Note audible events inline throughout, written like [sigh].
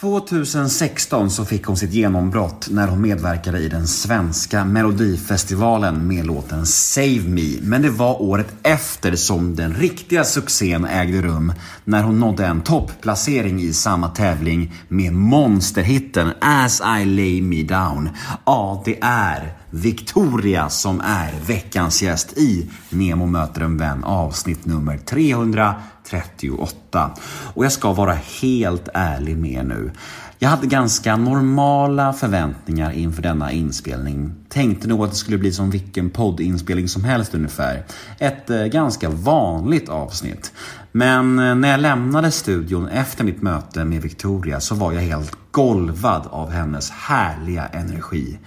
2016 så fick hon sitt genombrott när hon medverkade i den svenska melodifestivalen med låten Save Me. Men det var året efter som den riktiga succén ägde rum när hon nådde en topplacering i samma tävling med monsterhitten As I Lay Me Down. Ja, det är Victoria som är veckans gäst i Nemo möter en vän avsnitt nummer 300 38 Och jag ska vara helt ärlig med er nu. Jag hade ganska normala förväntningar inför denna inspelning. Tänkte nog att det skulle bli som vilken poddinspelning som helst ungefär. Ett eh, ganska vanligt avsnitt. Men eh, när jag lämnade studion efter mitt möte med Victoria så var jag helt golvad av hennes härliga energi.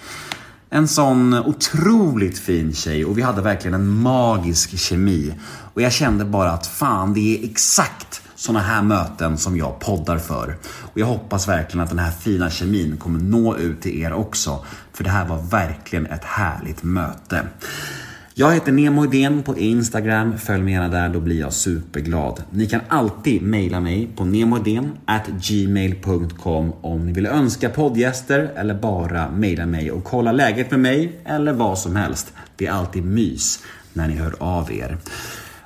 En sån otroligt fin tjej och vi hade verkligen en magisk kemi. Och jag kände bara att fan, det är exakt såna här möten som jag poddar för. Och jag hoppas verkligen att den här fina kemin kommer nå ut till er också. För det här var verkligen ett härligt möte. Jag heter Nemo Idén på Instagram. Följ mig gärna där, då blir jag superglad. Ni kan alltid mejla mig på gmail.com om ni vill önska poddgäster eller bara mejla mig och kolla läget med mig eller vad som helst. Det är alltid mys när ni hör av er.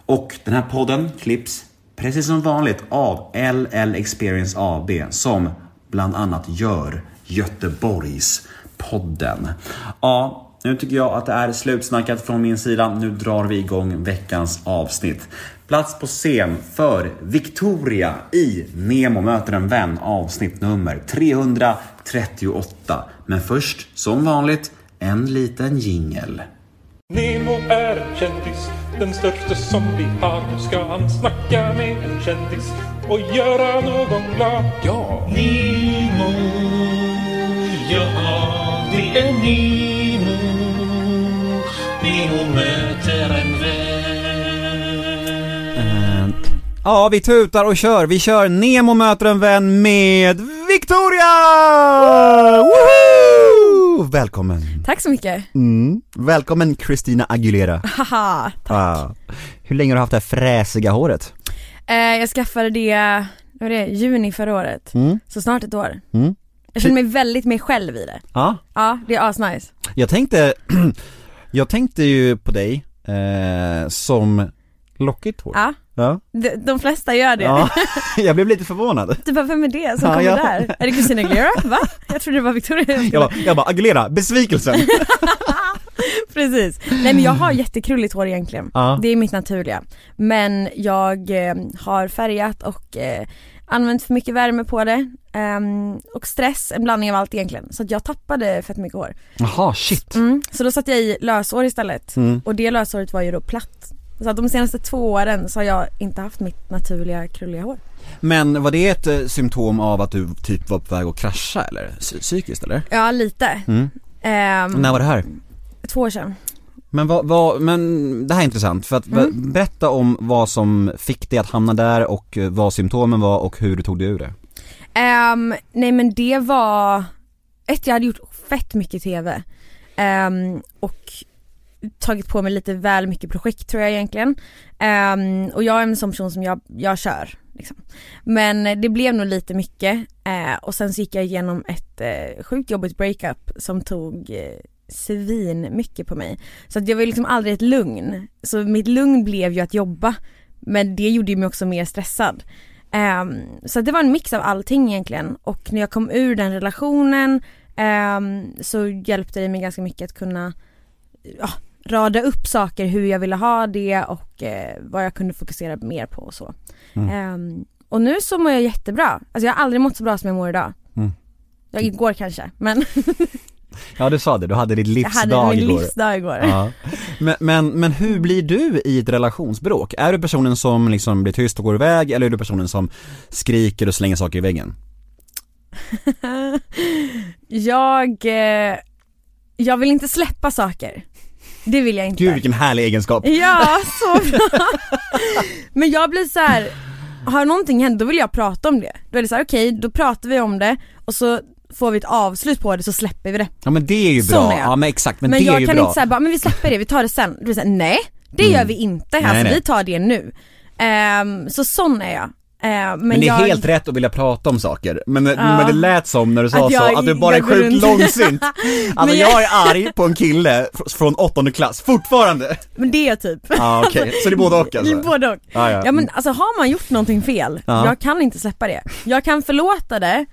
Och den här podden klipps precis som vanligt av LL Experience AB som bland annat gör Göteborgs podden. Ja, nu tycker jag att det är slutsnackat från min sida. Nu drar vi igång veckans avsnitt. Plats på scen för Victoria i Nemo möter en vän avsnitt nummer 338. Men först, som vanligt, en liten jingel. Nemo är en kändis, den största som vi har. Nu ska han snacka med en kändis och göra någon glad. Ja! Nemo, ja det är Nemo. Ja, vi tutar och kör. Vi kör Nemo möter en vän med Victoria! Woho! Välkommen. Tack så mycket. Mm. Välkommen Christina Aguilera. [laughs] Haha. Ah. Hur länge har du haft det här fräsiga håret? Eh, jag skaffade det, vad var det, juni förra året. Mm. Så snart ett år. Mm. Jag känner mig väldigt mig själv i det. Ja, Ja, det är asnice. jag tänkte, [clears throat] jag tänkte ju på dig eh, som lockigt hår. Ja, Ja. de, de flesta gör det. ja. [laughs] jag blev lite förvånad. Du bara, vem är det som Ja, kommer ja. där? Är det Christina Aguilera? [laughs] Va? Jag trodde det var Victoria. Jag bara, jag bara Aguilera, besvikelsen. [laughs] Precis. Nej men jag har jättekrulligt hår egentligen. Ja. Det är mitt naturliga. Men jag eh, har färgat och eh, använt för mycket värme på det. Ehm, och stress, en blandning av allt egentligen. Så att jag tappade fett mycket hår. Jaha, shit. Mm, så då satte jag i lösår istället. Mm. Och det löshåret var ju då platt. Så att de senaste två åren så har jag inte haft mitt naturliga krulliga hår. Men var det ett eh, symptom av att du typ var på väg att krascha eller? Psy- Psykiskt eller? Ja lite. Mm. Ehm, När var det här? Två år sedan. Men vad, vad, men det här är intressant för att Mm. berätta om vad som fick dig att hamna där och eh, vad symptomen var och hur du tog dig ur det. Ehm, nej men det var, ett jag hade gjort fett mycket TV. Ehm, och tagit på mig lite väl mycket projekt tror jag egentligen. Um, och jag är en sån person som jag, jag kör. Liksom. Men det blev nog lite mycket uh, och sen så gick jag igenom ett uh, sjukt jobbigt breakup som tog uh, svin mycket på mig. Så att jag var liksom aldrig ett lugn. Så mitt lugn blev ju att jobba. Men det gjorde ju mig också mer stressad. Um, så det var en mix av allting egentligen och när jag kom ur den relationen um, så hjälpte det mig ganska mycket att kunna ja, rada upp saker hur jag ville ha det och eh, vad jag kunde fokusera mer på och så. Mm. Ehm, och nu så mår jag jättebra. Alltså jag har aldrig mått så bra som jag mår idag. Mm. Ja, igår kanske, men [laughs] Ja du sa det, du hade ditt jag livsdag hade min igår. livsdag igår. Ja. Men, men, men hur blir du i ett relationsbråk? Är du personen som liksom blir tyst och går iväg eller är du personen som skriker och slänger saker i väggen? [laughs] jag, eh, jag vill inte släppa saker. Det vill jag inte. Gud vilken härlig egenskap. Ja, så bra. Men jag blir så här. har någonting hänt då vill jag prata om det. Då är det så här: okej då pratar vi om det och så får vi ett avslut på det så släpper vi det. Ja men det är ju bra, är jag. ja men exakt, men, Men, det är jag ju kan bra. inte säga bara, men vi släpper det, vi tar det sen. Du säger nej, det Mm. gör vi inte, Nej, alltså nej. vi tar det nu. Ehm, så sån är jag. Eh, men, Men det är jag, helt rätt att vilja prata om saker, men, men det lät som när du sa Att jag- så, att du bara är jag sjukt långsint. [laughs] Alltså jag... jag- är arg på en kille fr- från åttonde klass, fortfarande! men det är typ. Ja okej, så det är både och alltså? Det är både och. Ja, ja. Ja men alltså har man gjort någonting fel, Ja. jag kan inte släppa det. Jag kan förlåta det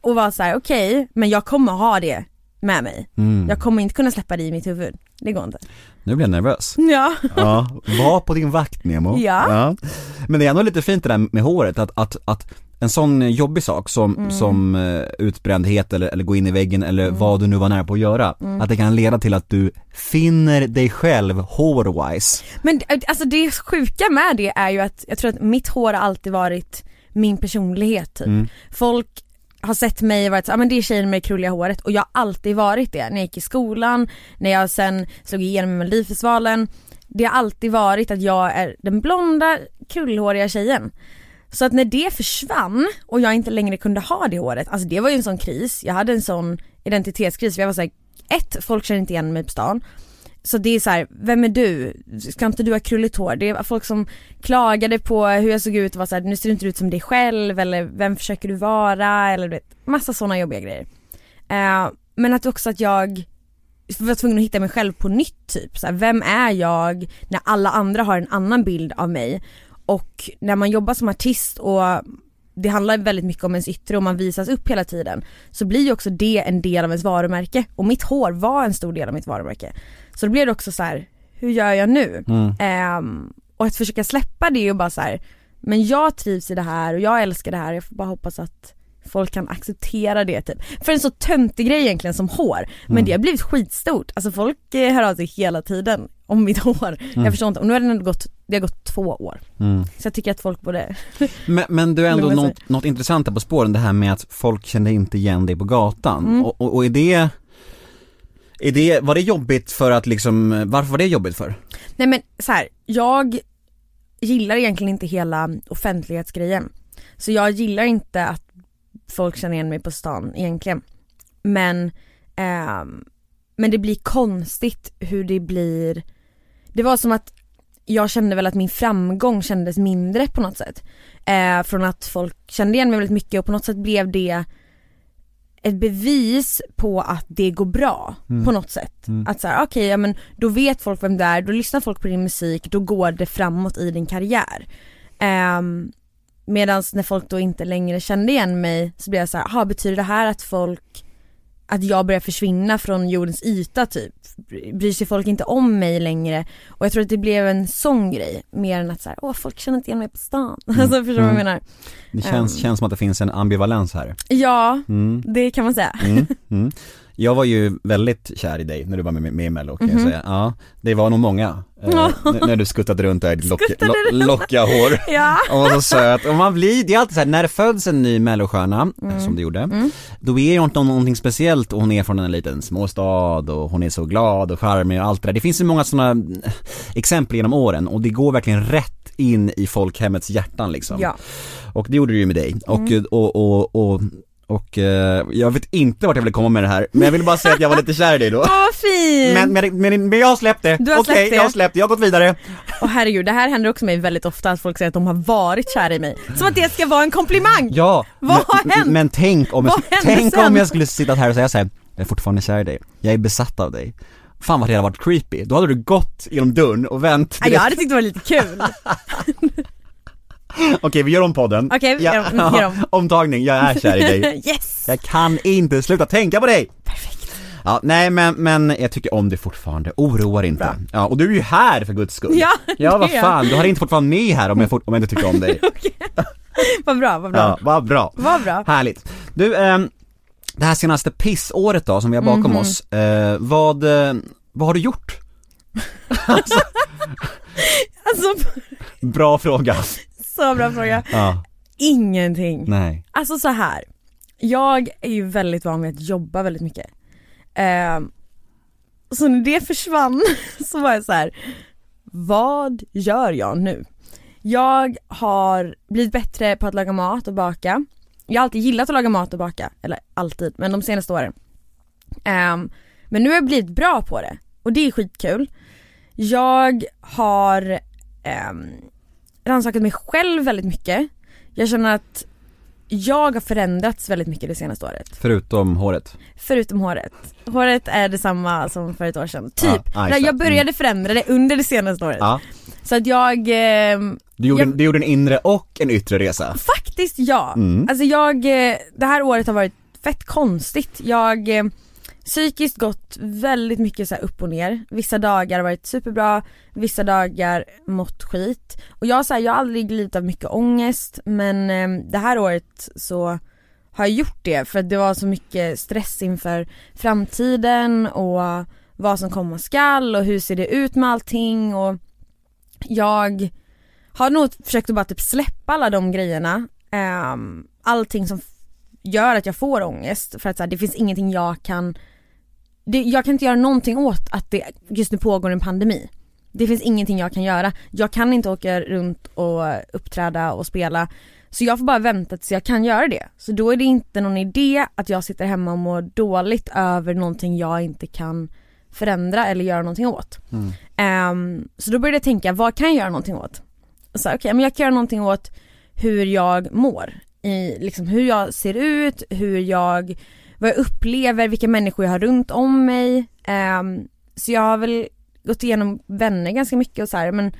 och vara så här: okej, men jag kommer ha det med mig. Mm. Jag kommer inte kunna släppa det i mitt huvud. Det går inte. Nu blir jag nervös. Ja. [laughs] Ja, var på din vakt Nemo. Ja. Men det är ändå lite fint det där med håret, att, att, att en sån jobbig sak som, Mm. som eh, utbrändhet eller, eller gå in i väggen eller vad du nu var nära på att göra, Mm. att det kan leda till att du finner dig själv hårwise. Men eh, alltså det sjuka med det är ju att jag tror att mitt hår har alltid varit min personlighet typ. Mm. Folk har sett mig och varit så, ah, men det är tjejen med det krulliga håret och jag har alltid varit det. När jag gick i skolan, när jag sen slog igenom i Melodifestivalen. Det har alltid varit att jag är den blonda krullhåriga tjejen. Så att när det försvann och jag inte längre kunde ha det håret, alltså det var ju en sån kris. Jag hade en sån identitetskris för jag var såhär, ett, folk känner inte igen mig på stan. Så det är så här, vem är du? Ska inte du ha krulligt hår? Det var folk som klagade på hur jag såg ut och var såhär, nu ser du inte ut som dig själv eller vem försöker du vara? Eller du vet, massa sådana jobbiga grejer. Uh, men att också att jag var tvungen att hitta mig själv på nytt typ. Så här, vem är jag när alla andra har en annan bild av mig? Och när man jobbar som artist och det handlar väldigt mycket om ens yttre och man visas upp hela tiden så blir ju också det en del av ens varumärke och mitt hår var en stor del av mitt varumärke. Så då blev det också så här: hur gör jag nu? Ehm, och att försöka släppa det och bara så här, men jag trivs i det här och jag älskar det här, jag får bara hoppas att folk kan acceptera det typ. För en så töntig grej egentligen som hår, men det har blivit skitstort. Alltså folk eh, hör av sig hela tiden om mitt [laughs] hår. Jag förstår inte, och nu har det ändå gått, det har gått två år. Så jag tycker att folk borde, [laughs] Men, men du är ändå något, något intressant här på spåren, det här med att folk kände inte igen dig på gatan. Mm. Och, och, och är det, är det, var det jobbigt för att liksom, varför var det jobbigt för? nej men så här, jag gillar egentligen inte hela offentlighetsgrejen. Så jag gillar inte att folk känner igen mig på stan egentligen. Men, eh, men det blir konstigt hur det blir, det var som att jag kände väl att min framgång kändes mindre på något sätt. Eh, från att folk kände igen mig väldigt mycket och på något sätt blev det ett bevis på att det går bra på något sätt. Att såhär, okej ja men då vet folk vem du är, då lyssnar folk på din musik, då går det framåt i din karriär. Um, Medan när folk då inte längre kände igen mig så blev jag såhär, jaha betyder det här att folk, att jag börjar försvinna från jordens yta typ? Bryr sig folk inte om mig längre? Och jag tror att det blev en sån grej, mer än att såhär, åh folk känner inte igen mig på stan. Alltså förstår du vad jag menar? Det känns, Ehm. känns som att det finns en ambivalens här. Ja, Mm. det kan man säga. [laughs] Mm, mm. Jag var ju väldigt kär i dig när du var med, med i mello kan jag säga. Ja, det var nog många. Eh, när du skuttade runt där i ditt lock, lo, lockiga hår. Ja. Och var så söt. Och man blir, det är alltid så här, när det föds en ny mellostjärna, Mm. eh, som det gjorde, då är hon inte någonting speciellt och hon är från en liten småstad och hon är så glad och charmig och allt det där. Det finns ju många sådana exempel genom åren och det går verkligen rätt in i folkhemmets hjärtan liksom. Ja. Och det gjorde det ju med dig. Och, Mm. och, och, och, och eh, jag vet inte vart jag ville komma med det här, men jag vill bara säga att jag var lite kär i dig då. Åh [laughs] vad fint! Men, men, men, men jag har släppt det, Du har okej släppt det. jag har släppt det, jag har gått vidare. Och herregud, det här händer också mig väldigt ofta att folk säger att de har varit kära i mig. Som att det ska vara en komplimang! Ja, Vad men, har hänt? men tänk om jag, Vad skulle- hände tänk sen? om jag skulle sitta här och säga såhär, jag är fortfarande kär i dig, jag är besatt av dig. Fan vad det hade varit creepy, då hade du gått genom dörren och vänt Ja, jag hade tyckt det var lite kul. [laughs] [laughs] Okej vi gör om podden. Okej, vi gör om- vi [laughs] gör om. Omtagning, jag är kär i dig. [laughs] yes! Jag kan inte sluta tänka på dig! Perfekt. Ja, nej men, men jag tycker om det fortfarande, oroa dig inte. Ja, och du är ju här för guds skull. Ja, [laughs] Ja vad det är jag. fan, du hade inte fått vara med här om jag, fort, om jag inte tyckte om dig. Vad bra, vad bra. Ja, vad bra. Vad bra. Härligt. Du, ehm, det här senaste pissåret då som vi har bakom Mhm. oss, eh, vad, eh, vad har du gjort? Alltså, Bra fråga. Så bra fråga. Ja, Ingenting. nej. Alltså så här. jag är ju väldigt van vid att jobba väldigt mycket. Ehm, så när det försvann [laughs] så var jag så här. vad gör jag nu? Jag har blivit bättre på att laga mat och baka. Jag har alltid gillat att laga mat och baka, eller alltid, men de senaste åren. Ehm, men nu har jag blivit bra på det och det är skitkul. Jag har um, rannsakat mig själv väldigt mycket. jag känner att jag har förändrats väldigt mycket det senaste året. Förutom håret. Förutom håret. Håret är detsamma som för ett år sedan. Typ. Ja, ja, jag började förändra det under det senaste året. Ja. Så att jag, ehm, Du gjorde, Jag- du gjorde en inre och en yttre resa. faktiskt ja. Mm. Alltså jag, eh, det här året har varit fett konstigt. Jag eh, psykiskt gått väldigt mycket så här upp och ner. Vissa dagar har varit superbra, vissa dagar mått skit. Och jag, så här, jag har aldrig lidit av mycket ångest men eh, det här året så har jag gjort det för att det var så mycket stress inför framtiden och vad som komma skall och hur ser det ut med allting och jag har nog försökt att bara typ släppa alla de grejerna. Eh, allting som gör att jag får ångest för att så här, det finns ingenting jag kan det, jag kan inte göra någonting åt att det just nu pågår en pandemi. Det finns ingenting jag kan göra. Jag kan inte åka runt och uppträda och spela. Så jag får bara vänta tills jag kan göra det. Så då är det inte någon idé att jag sitter hemma och mår dåligt över någonting jag inte kan förändra eller göra någonting åt. Ehm, så då började jag tänka, vad kan jag göra någonting åt? Så okej, men jag kan göra någonting åt hur jag mår. I, liksom hur jag ser ut, hur jag, vad jag upplever, vilka människor jag har runt om mig. Ehm, så jag har väl gått igenom vänner ganska mycket och så här, men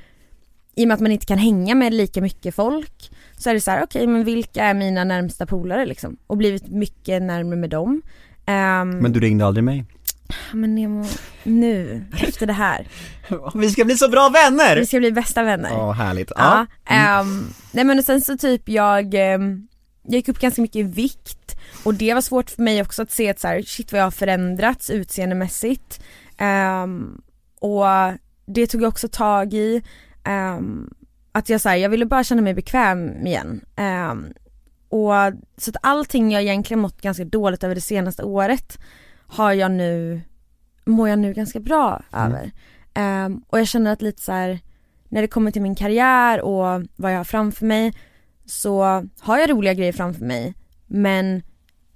i och med att man inte kan hänga med lika mycket folk så är det så här, okej men vilka är mina närmsta polare liksom? Och blivit mycket närmare med dem. Ehm, Men du ringde aldrig mig. men Nemo, nu, efter det här. [laughs] Vi ska bli så bra vänner! Vi ska bli bästa vänner. Ja, härligt. Ja, Ja. ehm, nej men och sen så typ jag, ehm, jag gick upp ganska mycket i vikt och det var svårt för mig också att se att så här, shit vad jag har förändrats utseendemässigt. Ehm, och det tog jag också tag i, ehm, att jag så här, jag ville bara känna mig bekväm igen. Ehm, och så att allting jag egentligen mått ganska dåligt över det senaste året har jag nu, mår jag nu ganska bra över. Ehm, och jag känner att lite så här när det kommer till min karriär och vad jag har framför mig så har jag roliga grejer framför mig men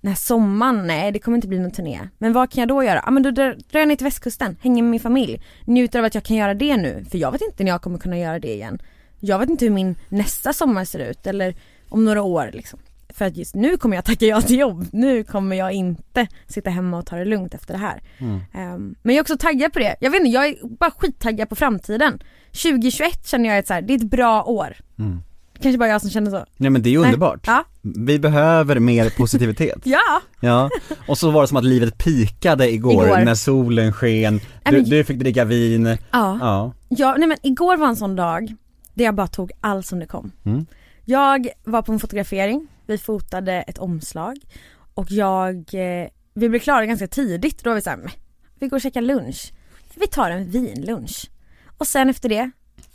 den här sommaren, nej det kommer inte bli någon turné. Men vad kan jag då göra? Ja men då drar jag ner till västkusten, hänger med min familj, njuter av att jag kan göra det nu. För jag vet inte när jag kommer kunna göra det igen. Jag vet inte hur min nästa sommar ser ut eller om några år liksom. För att just nu kommer jag tacka ja till jobb. Nu kommer jag inte sitta hemma och ta det lugnt efter det här. Ehm, men jag är också taggad på det. Jag vet inte, jag är bara skittaggad på framtiden. 2021 känner jag att så här, det är ett bra år. Kanske bara jag som känner så. Nej men det är ju underbart. Ja. Vi behöver mer positivitet. [laughs] Ja! Ja, och så var det som att livet pikade igår, Igår. när solen sken, du, men- du fick dricka vin, Ja. ja. ja, nej men igår var en sån dag där jag bara tog allt som det kom. Mm. Jag var på en fotografering, vi fotade ett omslag och jag, eh, vi blev klara ganska tidigt. Då var vi såhär, "Men, vi går och käkar lunch. Vi tar en vinlunch. Och sen efter det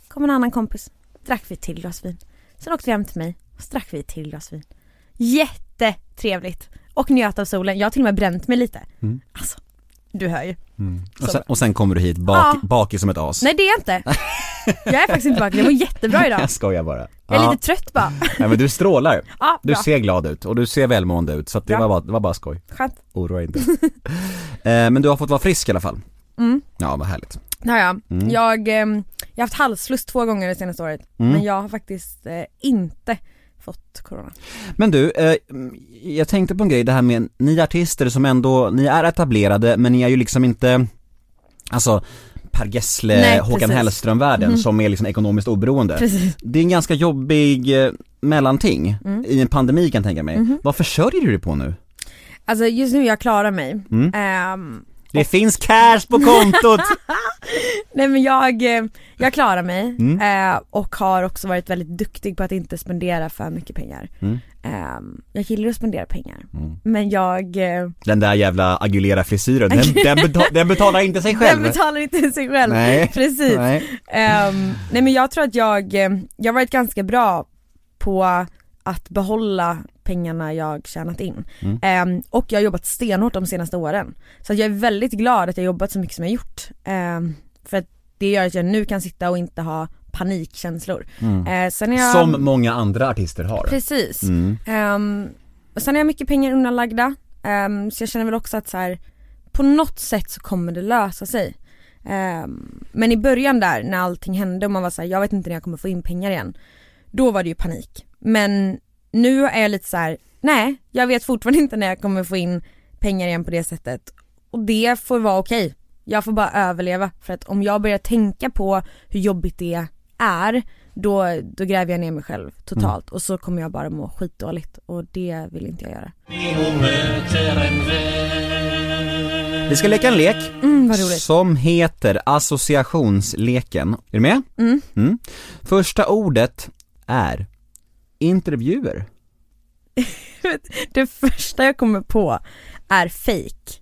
kom en annan kompis, drack vi till glas vin. Sen åkte vi hem till mig och så drack vi ett till glas vin. Jättetrevligt! Och njöt av solen. Jag har till och med bränt mig lite. Mm. Alltså, du hör ju. Och sen, och sen kommer du hit bak, Ja. bakis som ett as. Nej det är jag inte. Jag är faktiskt inte bakis, jag mår jättebra idag. [laughs] Jag skojar bara. Jag är ja. lite trött bara. [laughs] Nej men du strålar. Ja, Du ser glad ut och du ser välmående ut så att det, var bara, det var bara skoj. Skönt. Oroa dig inte. [laughs] eh, men du har fått vara frisk i alla fall. Mm. Ja vad härligt. Det har jag. Mm. Jag, ehm, jag har haft halsfluss två gånger det senaste året. Mm. Men jag har faktiskt eh, inte fått corona. Men du, eh, jag tänkte på en grej, det här med ni artister som ändå, ni är etablerade men ni är ju liksom inte, alltså Per Gessle, Nej, Håkan. Hellström-världen Mhm. som är liksom ekonomiskt oberoende. Precis. Det är en ganska jobbig eh, mellanting Mm. i en pandemi kan jag tänka mig. Mhm. Vad försörjer du dig på nu? Alltså just nu jag klarar mig. Mm. Ehm, Det finns cash på kontot! [laughs] nej men jag, eh, jag klarar mig Mm. eh, och har också varit väldigt duktig på att inte spendera för mycket pengar. Mm. Ehm, jag gillar att spendera pengar. Mm. Men jag, eh, Den där jävla Agulera-frisyren, den, [laughs] den, beta- den betalar inte sig själv. den betalar inte sig själv. Nej. Precis. Nej. Ehm, nej men jag tror att jag, jag har varit ganska bra på att behålla pengarna jag tjänat in. Mm. Ehm, och jag har jobbat stenhårt de senaste åren. Så jag är väldigt glad att jag jobbat så mycket som jag gjort. Ehm, för att det gör att jag nu kan sitta och inte ha panikkänslor. Mm. Eh, jag, Som många andra artister har. Precis. Mm. Och sen har jag mycket pengar undanlagda. Ehm, så jag känner väl också att så här, på något sätt så kommer det lösa sig. Ehm, men i början där när allting hände och man var såhär, jag vet inte när jag kommer få in pengar igen. Då var det ju panik. Men nu är jag lite så här: nej jag vet fortfarande inte när jag kommer få in pengar igen på det sättet. Och det får vara okej. Jag får bara överleva för att om jag börjar tänka på hur jobbigt det är då, då gräver jag ner mig själv totalt och så kommer jag bara må skitdåligt och det vill inte jag göra. Vi ska leka en lek Mm, som heter associationsleken. Är du med? Mm. Första ordet är intervjuer. [laughs] Det första jag kommer på är fake.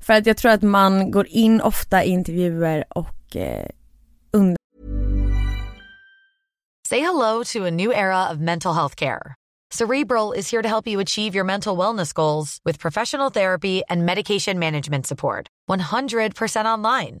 För att jag tror att man går in ofta i intervjuer och eh, Say hello to a new era of mental health care. Cerebral is here to help you achieve your mental wellness goals with professional therapy and medication management support. 100% online.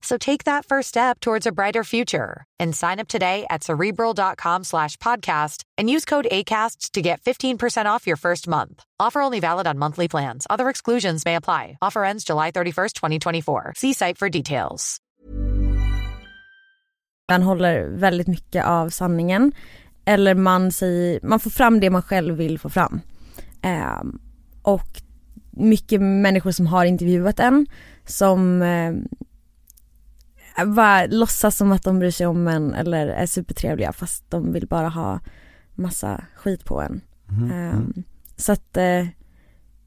So take that first step towards a brighter future and sign up today at cerebral.com slash podcast and use code ACAST to get 15% off your first month. Offer only valid on monthly plans. Other exclusions may apply. Offer ends July 31st, 2024. See site for details. man håller väldigt mycket av sanningen. Eller man säger, man får fram det man själv vill få fram. Ehm, och mycket människor som har intervjuat en som eh, bara låtsas som att de bryr sig om en eller är supertrevliga fast de vill bara ha massa skit på en. Ehm, så att eh,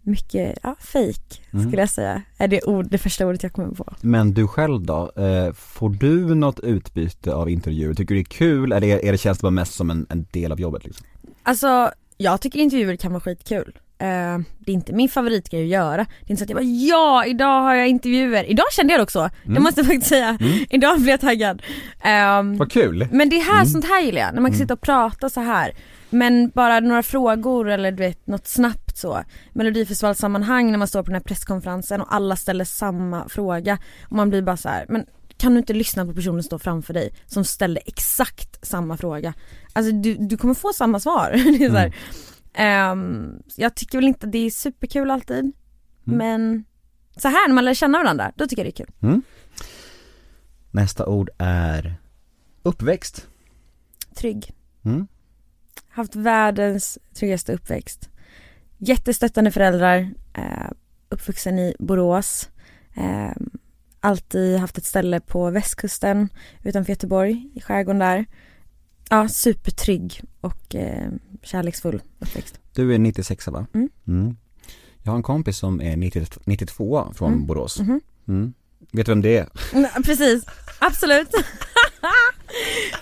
mycket, ja fake skulle jag säga är det, ord, det första ordet jag kommer på. Men du själv då? Eh, får du något utbyte av intervjuer? Tycker du det är kul eller är, är det känns det bara mest som en, en del av jobbet liksom? Alltså jag tycker intervjuer kan vara skitkul. Eh, det är inte min favoritgrej att göra. Det är inte så att jag bara ja, idag har jag intervjuer. Idag kände jag det också, det måste jag faktiskt säga. Idag blev jag taggad. Ehm, Vad kul! men det här, sånt här gillar jag, när man kan sitta och prata så här. Men bara några frågor eller du vet något snabbt så. Melodifestivalsammanhang när man står på den här presskonferensen och alla ställer samma fråga. Och man blir bara så här, men kan du inte lyssna på personen som står framför dig som ställde exakt samma fråga? Alltså du, du kommer få samma svar. [laughs] det är så här. Ehm, jag tycker väl inte det är superkul alltid. Men så här när man lär känna varandra, då tycker jag det är kul. Nästa ord är uppväxt. Trygg. Mm. Haft världens tryggaste uppväxt. Jättestöttande föräldrar, eh, uppvuxen i Borås. Eh, alltid haft ett ställe på västkusten utanför Göteborg, i skärgården där. Ja, supertrygg och eh, kärleksfull uppväxt. Du är 96 va? Mm. Jag har en kompis som är 90, 92 från Mm. Borås. Mhm. Mm. Vet du vem det är? Mm, Precis, absolut. [laughs]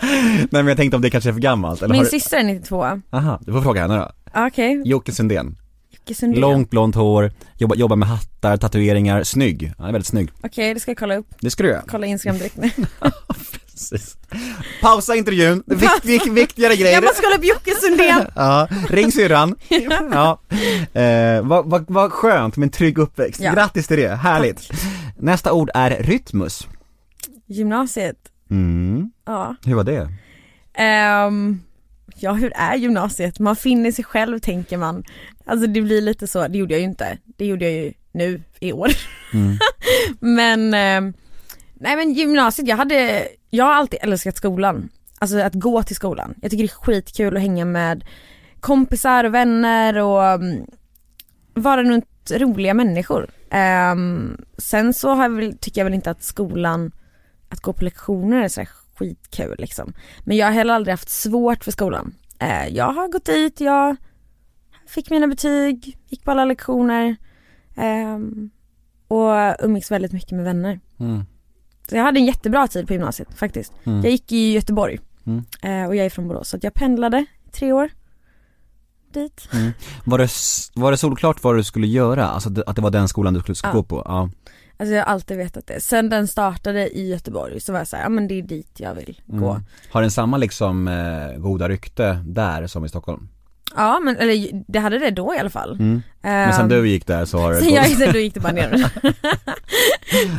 Nej men jag tänkte om det kanske är för gammalt eller Min har syster är 92. Aha, du får fråga henne då. Okej, Jocke Sundén. Jocke Sundén. Långt blont hår, jobbar, jobbar med hattar, tatueringar, snygg. Han är väldigt snygg. Okej, det ska jag kolla upp. Det ska du göra. Kolla Instagram direkt nu. [laughs] [laughs] Precis. Pausa intervjun, Vikt, vikt, viktigare grejer. Jag måste kolla upp Jocke Sundén. [laughs] Ja, ring syrran. [laughs] Ja. Eh, vad, vad, vad skönt med en trygg uppväxt. Ja. Grattis till det, härligt. Nästa ord är rytmus. Gymnasiet. Mm. Ja. Hur var det? Ehm, ja hur är gymnasiet? Man finner sig själv tänker man. Alltså det blir lite så, det gjorde jag ju inte. Det gjorde jag ju nu i år. [laughs] men, ehm, nej men gymnasiet, jag hade, jag har alltid älskat skolan. Alltså att gå till skolan. Jag tycker det är skitkul att hänga med kompisar och vänner och mm, vara runt roliga människor. Um, sen så har jag väl, tycker jag väl inte att skolan, att gå på lektioner är så skitkul liksom. Men jag har heller aldrig haft svårt för skolan. Uh, jag har gått dit, jag fick mina betyg, gick på alla lektioner um, och umgicks väldigt mycket med vänner. Mm. Så jag hade en jättebra tid på gymnasiet faktiskt. Mm. Jag gick i Göteborg Mm. eh, och jag är från Borås så att jag pendlade tre år dit. Var det, var det solklart vad du skulle göra? Alltså att det var den skolan du skulle Ja. gå på? Ja. Alltså jag har alltid vetat det. Sen den startade i Göteborg så var jag såhär, ja men det är dit jag vill gå. Mm. Har den samma liksom eh, goda rykte där som i Stockholm? Ja men eller det hade det då i alla fall. Mm. Men sen Ehm, du gick där så har det Sen jag gick där, då gick det bara ner. [laughs]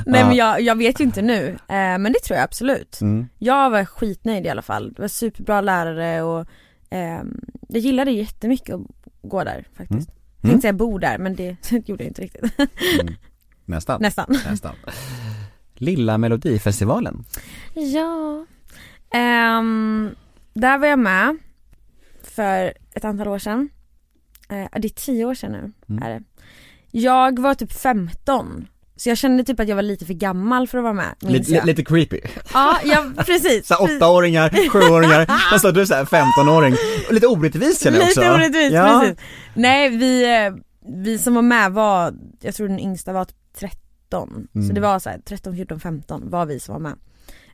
Nej men jag, jag vet ju inte nu, eh, men det tror jag absolut. Mm. Jag var skitnöjd i alla fall. Det var superbra lärare och ehm, jag gillade jättemycket att gå där faktiskt. Mm. Jag tänkte säga bo där men det, [laughs] gjorde jag inte riktigt. Mm. [laughs] Nästan. Nästan. Nästan. Lilla Melodifestivalen. Ja. Ehm, där var jag med för ett antal år sedan. Eh, det är tio år sedan nu Mm. är det. Jag var typ 15 så jag kände typ att jag var lite för gammal för att vara med, Lite, lite creepy. Ja, ja [laughs] precis. Så åttaåringar, sjuåringar, [laughs] och så du är såhär 15-åring. Och lite orättvist känner jag också. Lite orättvist, ja. precis. Nej vi, eh, vi som var med var, jag tror den yngsta var typ 13. Så Mm. det var så här 13, 14, 15 var vi som var med.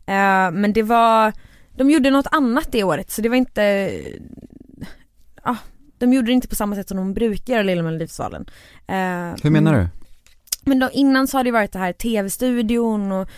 Eh, men det var, de gjorde något annat det året så det var inte, ja, de gjorde det inte på samma sätt som de brukar göra Lilla Melodifestivalen. Eh, Hur menar du? Men då, innan så har det varit det här tv-studion och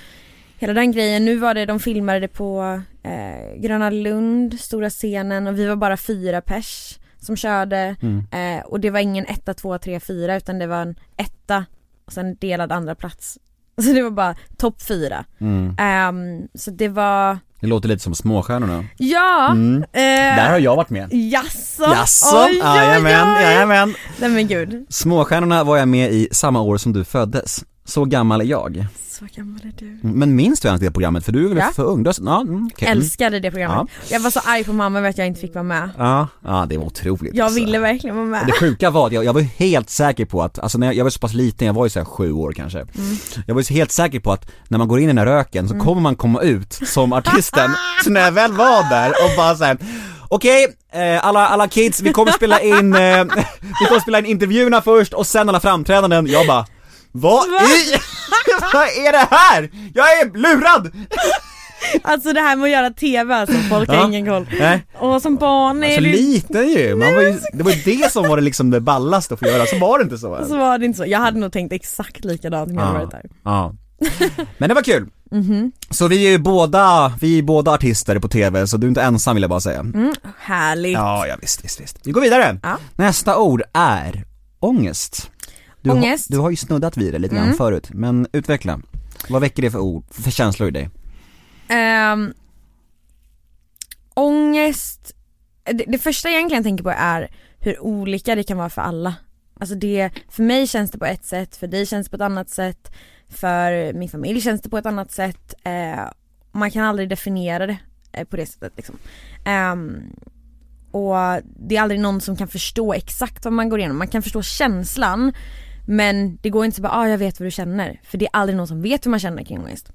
hela den grejen. Nu var det, de filmade det på eh, Gröna Lund, stora scenen och vi var bara fyra pers som körde Mm. eh, och det var ingen etta, två, tre, fyra utan det var en etta och sen delad andra plats. [laughs] Så det var bara topp fyra. Mm. Ehm, så det var, Det låter lite som Småstjärnorna. ja, Mm. eh, Där har jag varit med. Jaså? Jaså? Oj, Jajamän, jajamän. Nej men gud, Småstjärnorna var jag med i samma år som du föddes. Så gammal är jag. så gammal är du. Men minns du ens det programmet? För du är väl Ja. för ung? Du har- Ja, mm, okej. Mm. Älskade det programmet. Jag var så arg på mamma över att jag inte fick vara med. Ja, ja det var otroligt Jag alltså. ville verkligen vara med. Det sjuka var att jag, jag var helt säker på att, alltså när jag, jag var så pass liten, jag var ju så här sju år kanske Jag var ju helt säker på att när man går in i den här röken så kommer man komma ut som artisten [laughs] Så när jag väl var där och bara såhär Okej, eh, alla, alla kids, vi kommer spela in, eh, [laughs] vi kommer spela in intervjuerna först och sen alla framträdanden, jag bara Vad i, [laughs] vad är det här? Jag är lurad! Alltså det här med att göra TV alltså, folk Ja. har ingen koll. Nej, Och som barn är så det liten ju, man var ju, det var ju det som var det liksom det ballaste att få göra, så var det inte så så var det inte så. Jag hade nog tänkt exakt likadant om jag hade varit där. Ja. Men det var kul. Mhm. Så vi är ju båda, vi är båda artister på TV, så du är inte ensam vill jag bara säga. Mm, härligt. Ja, ja visst, visst, visst. Vi går vidare. Ja. Nästa ord är ångest. Du Ångest. Har, du har ju snuddat vid det lite grann Mm. förut, men utveckla. Vad väcker det för ord, för känslor i dig? Ehm, ångest, det, det första jag egentligen tänker på är hur olika det kan vara för alla. Alltså det, för mig känns det på ett sätt, för dig känns det på ett annat sätt, för min familj känns det på ett annat sätt. Eh, man kan aldrig definiera det eh, på det sättet liksom. Ehm, och det är aldrig någon som kan förstå exakt vad man går igenom. Man kan förstå känslan men det går inte så bara, ah, jag vet vad du känner. För det är aldrig någon som vet hur man känner kring ångest.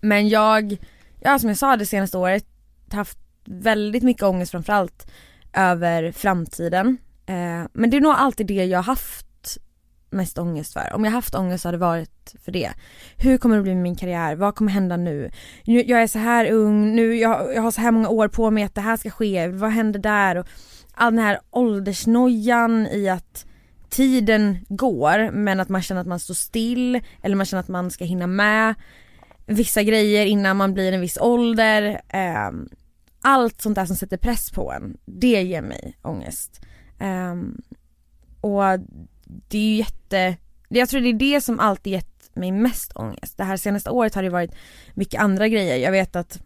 Men jag, ja som jag sa det senaste året, haft väldigt mycket ångest framförallt över framtiden. Eh, men det är nog alltid det jag har haft mest ångest för. Om jag haft ångest så har det varit för det. Hur kommer det bli med min karriär? Vad kommer hända nu? nu jag är så här ung, nu, jag, jag har så här många år på mig att det här ska ske. Vad händer där? Och all den här åldersnojan i att tiden går men att man känner att man står still eller man känner att man ska hinna med vissa grejer innan man blir en viss ålder. Eh, allt sånt där som sätter press på en, det ger mig ångest. Eh, och det är ju jätte, jag tror det är det som alltid gett mig mest ångest. Det här senaste året har det varit mycket andra grejer. Jag vet att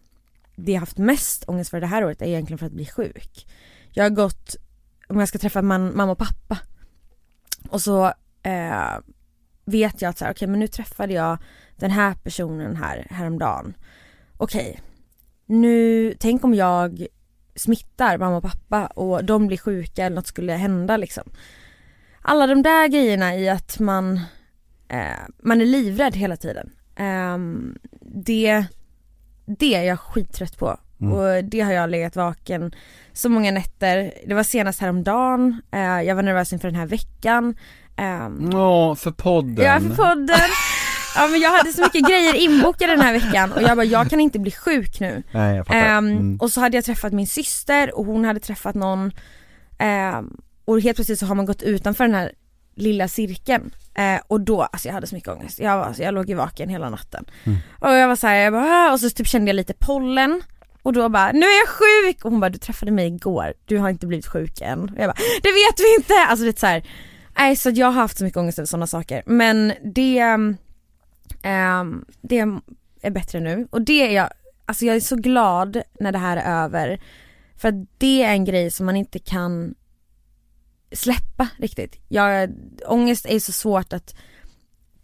det jag haft mest ångest för det här året är egentligen för att bli sjuk. Jag har gått, om jag ska träffa man, mamma och pappa och så eh, vet jag att så här, okej men nu träffade jag den här personen här häromdagen. Okej, nu, tänk om jag smittar mamma och pappa och de blir sjuka eller något skulle hända liksom. Alla de där grejerna i att man, eh, man är livrädd hela tiden. Eh, det, det är jag skittrött på Mm. och det har jag legat vaken så många nätter. Det var senast häromdagen, eh, jag var nervös inför den här veckan. Ehm, Ja, för podden. Ja för podden. [laughs] Ja men jag hade så mycket grejer inbokade den här veckan och jag bara jag kan inte bli sjuk nu. Nej, jag fattar. Ehm, Mm. Och så hade jag träffat min syster och hon hade träffat någon ehm, och helt plötsligt så har man gått utanför den här lilla cirkeln eh, och då, alltså jag hade så mycket ångest. Jag, var, alltså, jag låg i vaken hela natten. Mm. Och jag var så här, jag bara, "Ah", och så typ kände jag lite pollen och då bara, nu är jag sjuk! Och hon bara, du träffade mig igår, du har inte blivit sjuk än. Och jag bara, det vet vi inte! Alltså det är så här, nej så jag har haft så mycket ångest över sådana saker. Men det, ehm, det är bättre nu. Och det är jag, alltså jag är så glad när det här är över. För att det är en grej som man inte kan släppa riktigt. Jag, ångest är så svårt att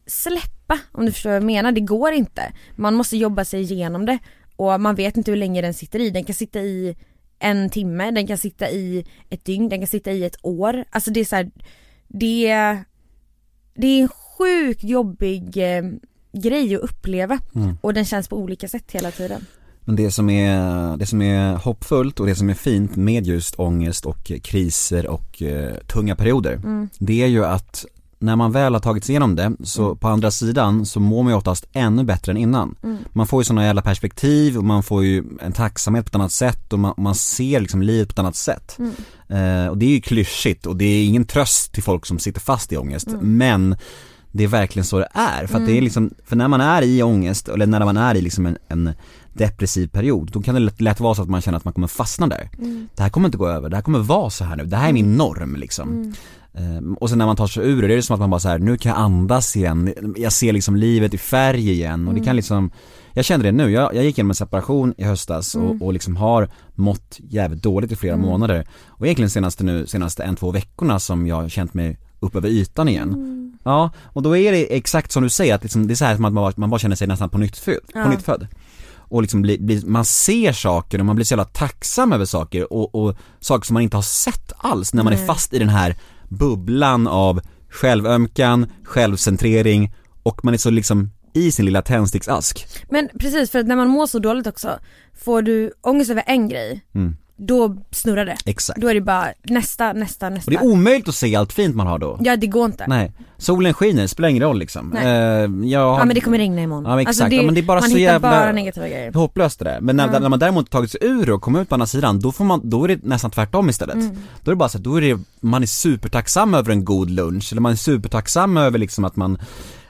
släppa om du förstår vad jag menar. Det går inte. Man måste jobba sig igenom det och man vet inte hur länge den sitter i. Den kan sitta i en timme, den kan sitta i ett dygn, den kan sitta i ett år. Alltså det är så här, det, det är en sjukt jobbig eh, grej att uppleva Mm. och den känns på olika sätt hela tiden. Men det som, är, det som är hoppfullt och det som är fint med just ångest och kriser och eh, tunga perioder Mm. Det är ju att när man väl har tagit sig igenom det så Mm. på andra sidan så mår man ju oftast ännu bättre än innan. Mm. Man får ju sådana jävla perspektiv och man får ju en tacksamhet på ett annat sätt och man, man ser liksom livet på ett annat sätt. Mm. Eh, och det är ju klyschigt och det är ingen tröst till folk som sitter fast i ångest Mm. men det är verkligen så det är. För att det är liksom, för när man är i ångest eller när man är i liksom en, en depressiv period då kan det lätt, lätt vara så att man känner att man kommer fastna där. Mm. Det här kommer inte gå över, det här kommer vara så här nu, det här är min norm liksom. Ehm, och sen när man tar sig ur det, det är det som att man bara så här, nu kan jag andas igen, jag ser liksom livet i färg igen. Och det kan liksom Jag känner det nu, jag, jag gick igenom en separation i höstas och, och liksom har mått jävligt dåligt i flera månader. Och egentligen senaste nu, senaste en, två veckorna som jag har känt mig upp över ytan igen. Ja, och då är det exakt som du säger att liksom, det är så här som att man bara, man bara känner sig nästan på nytt född, på Ja. nytt född. Och liksom blir, blir, man ser saker och man blir så jävla tacksam över saker och, och saker som man inte har sett alls när man är fast i den här bubblan av självömkan, självcentrering och man är så liksom i sin lilla tändsticksask. Men precis, för att när man mår så dåligt också, får du ångest över en grej, Mm. Då snurrar det. Exakt. Då är det bara nästa, nästa, nästa. Och det är omöjligt att se allt fint man har då. Ja det går inte. Nej, solen skiner, det spelar ingen roll liksom. Nej. Eh, jag har... Ja men det kommer regna imorgon. Ja, men exakt. Alltså, Ja, men det är bara man så hittar jävla- bara negativa grejer. hopplöst det där. Men när, när man däremot tagit sig ur och kommit ut på andra sidan, då får man, då är det nästan tvärtom istället. Mm. Då är det bara så att, då är det, man är supertacksam över en god lunch, eller man är supertacksam över liksom att man,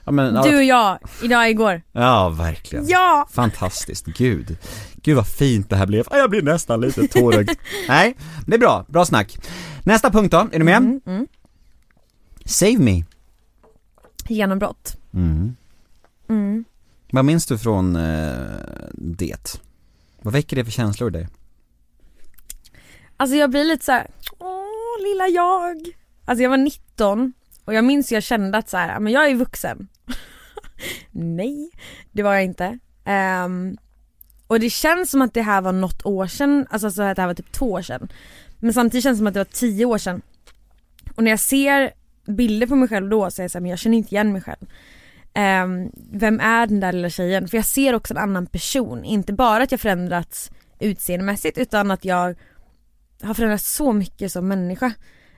ja men, Du och jag, idag igår. ja verkligen. Ja! Fantastiskt, gud. Gud vad fint det här blev. Jag blir nästan lite tårögd. [laughs] Nej, det är bra, bra snack. Nästa punkt då, är du med? Mm, mm. Save me. Genombrott. Mm. Mm. Vad minns du från eh, det? Vad väcker det för känslor i dig? Alltså jag blir lite så här: åh lilla jag. Alltså jag var 19 och jag minns jag kände att så här, "Ja, men jag är vuxen. [laughs] Nej, det var jag inte. Um, och det känns som att det här var något år sedan, alltså så att det här var typ två år sedan. Men samtidigt känns det som att det var tio år sedan. Och när jag ser bilder på mig själv då så är jag så här, men jag känner inte igen mig själv. Um, vem är den där lilla tjejen? För jag ser också en annan person, inte bara att jag förändrats utseendemässigt utan att jag har förändrats så mycket som människa.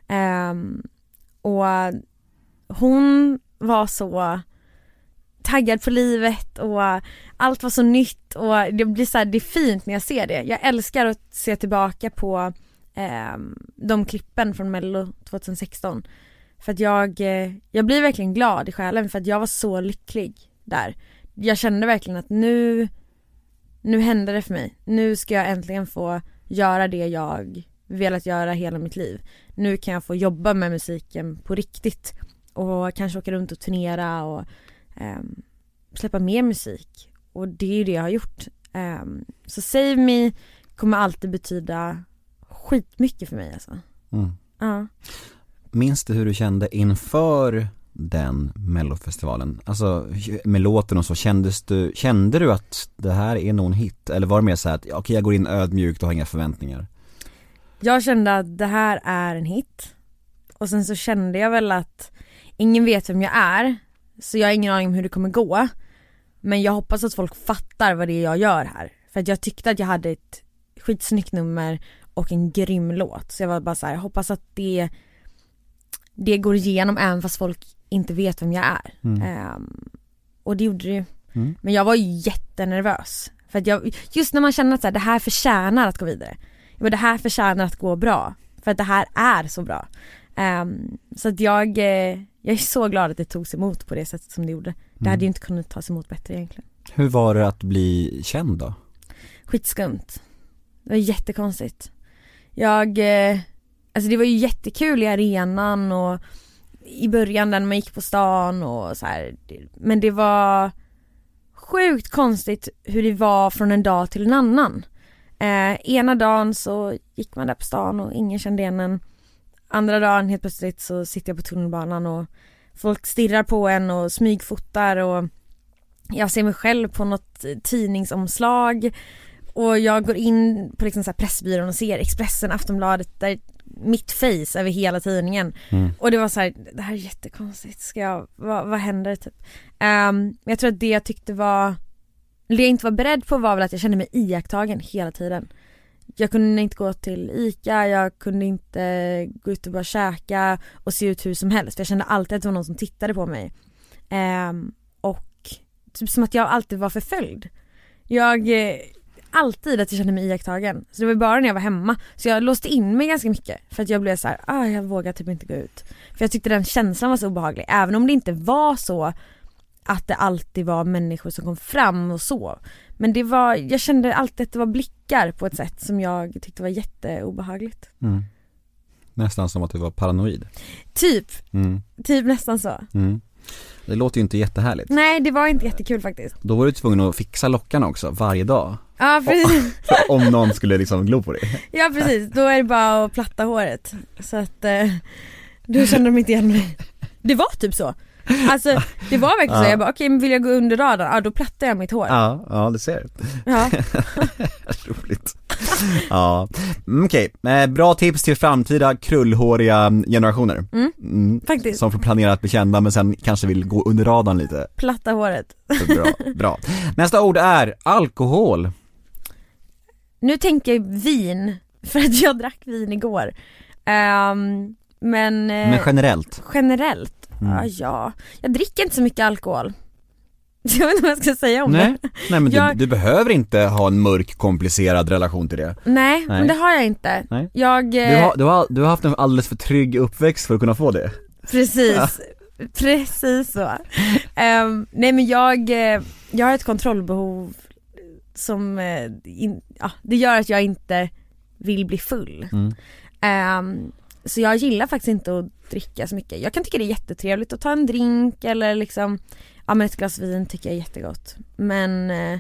Um, och hon var så taggad på livet och allt var så nytt och det blir så här, det är fint när jag ser det. Jag älskar att se tillbaka på eh, de klippen från mello 2016. För att jag, eh, jag blir verkligen glad i själen för att jag var så lycklig där. Jag kände verkligen att nu, nu hände det för mig. Nu ska jag äntligen få göra det jag velat göra hela mitt liv. Nu kan jag få jobba med musiken på riktigt och kanske åka runt och turnera och ehm, släppa mer musik. Och det är ju det jag har gjort. Ehm, så Save Me kommer alltid betyda skitmycket för mig alltså. Mm. Ja. Minns du hur du kände inför den mellofestivalen? Alltså med låten och så, kändes du, kände du att det här är nog en hit? Eller var det mer så att, okej jag går in ödmjukt och har inga förväntningar? Jag kände att det här är en hit. Och sen så kände jag väl att ingen vet vem jag är. Så jag har ingen aning om hur det kommer gå. Men jag hoppas att folk fattar vad det är jag gör här. För att jag tyckte att jag hade ett skitsnyggt nummer och en grym låt. Så jag var bara så här, jag hoppas att det, det går igenom även fast folk inte vet vem jag är. Ehm, och det gjorde det ju. Mm. Men jag var ju jättenervös. För att jag, just när man känner att så här, det här förtjänar att gå vidare. Bara, det här förtjänar att gå bra. För att det här är så bra. Ehm, så att jag, eh, jag är så glad att det togs emot på det sättet som det gjorde. Det hade ju inte kunnat tas emot bättre egentligen. Hur var det att bli känd då? Skitskumt. Det var jättekonstigt. Jag, eh, alltså det var ju jättekul i arenan och i början när man gick på stan och så här. Men det var sjukt konstigt hur det var från en dag till en annan. Eh, ena dagen så gick man där på stan och ingen kände igen en. Andra dagen helt plötsligt så sitter jag på tunnelbanan och folk stirrar på en och smygfotar och jag ser mig själv på något tidningsomslag och jag går in på liksom så Pressbyrån och ser Expressen, Aftonbladet, där mitt face över hela tidningen. Mm. Och det var så här, det här är jättekonstigt, ska jag, vad, vad händer typ? Um, jag tror att det jag tyckte var, det jag inte var beredd på var väl att jag kände mig iakttagen hela tiden. Jag kunde inte gå till ICA, jag kunde inte gå ut och bara käka och se ut hur som helst. För jag kände alltid att det var någon som tittade på mig. Eh, och typ som att jag alltid var förföljd. Jag, eh, alltid att jag kände mig iakttagen. Så det var bara när jag var hemma. Så jag låste in mig ganska mycket för att jag blev så här, ah jag vågar typ inte gå ut. För jag tyckte den känslan var så obehaglig. Även om det inte var så att det alltid var människor som kom fram och så. Men det var, jag kände alltid att det var blickar på ett sätt som jag tyckte var jätteobehagligt. Mm. Nästan som att du var paranoid. Typ, Mm. typ nästan så. Mm. Det låter ju inte jättehärligt. Nej det var inte jättekul faktiskt. Då var du tvungen att fixa lockarna också, varje dag. Ja precis, [laughs] Om någon skulle liksom glo på dig. ja precis, då är det bara att platta håret. Så att, eh, då kände de inte igen mig. Det var typ så. [laughs] Alltså det var verkligen så, Ja. jag bara okej men vill jag gå under radarn, ja då plattar jag mitt hår. Ja, ja du ser. Ja. [laughs] Roligt. Ja, mm, okej. Eh, Bra tips till framtida krullhåriga generationer. Mm. Mm. Faktiskt. Som får planera att bli kända men sen kanske vill gå under radarn lite. Platta håret. Bra, bra. [laughs] Nästa ord är alkohol. Nu tänker jag vin, för att jag drack vin igår. Ehm, men, eh, Men generellt. generellt, Mm. ja, ja, jag dricker inte så mycket alkohol. [laughs] Jag vet inte vad jag ska säga om Nej, det. nej men Jag- du, du behöver inte ha en mörk komplicerad relation till det. Nej, Nej. men det har jag inte. Nej. Jag, Du eh, har, du, har, du har haft en alldeles för trygg uppväxt för att kunna få det. precis, [laughs] precis så. Ehm, nej men jag, eh, jag har ett kontrollbehov som, in, ja, det gör att jag inte vill bli full. Mm. Ehm, så jag gillar faktiskt inte att dricka så mycket. Jag kan tycka det är jättetrevligt att ta en drink eller liksom, ja men ett glas vin tycker jag är jättegott. Men eh,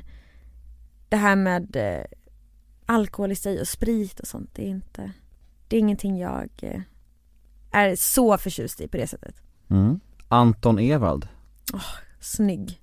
det här med eh, alkohol i sig och sprit och sånt, det är inte, det är ingenting jag eh, är så förtjust i på det sättet. Mm. Anton Ewald. Snygg.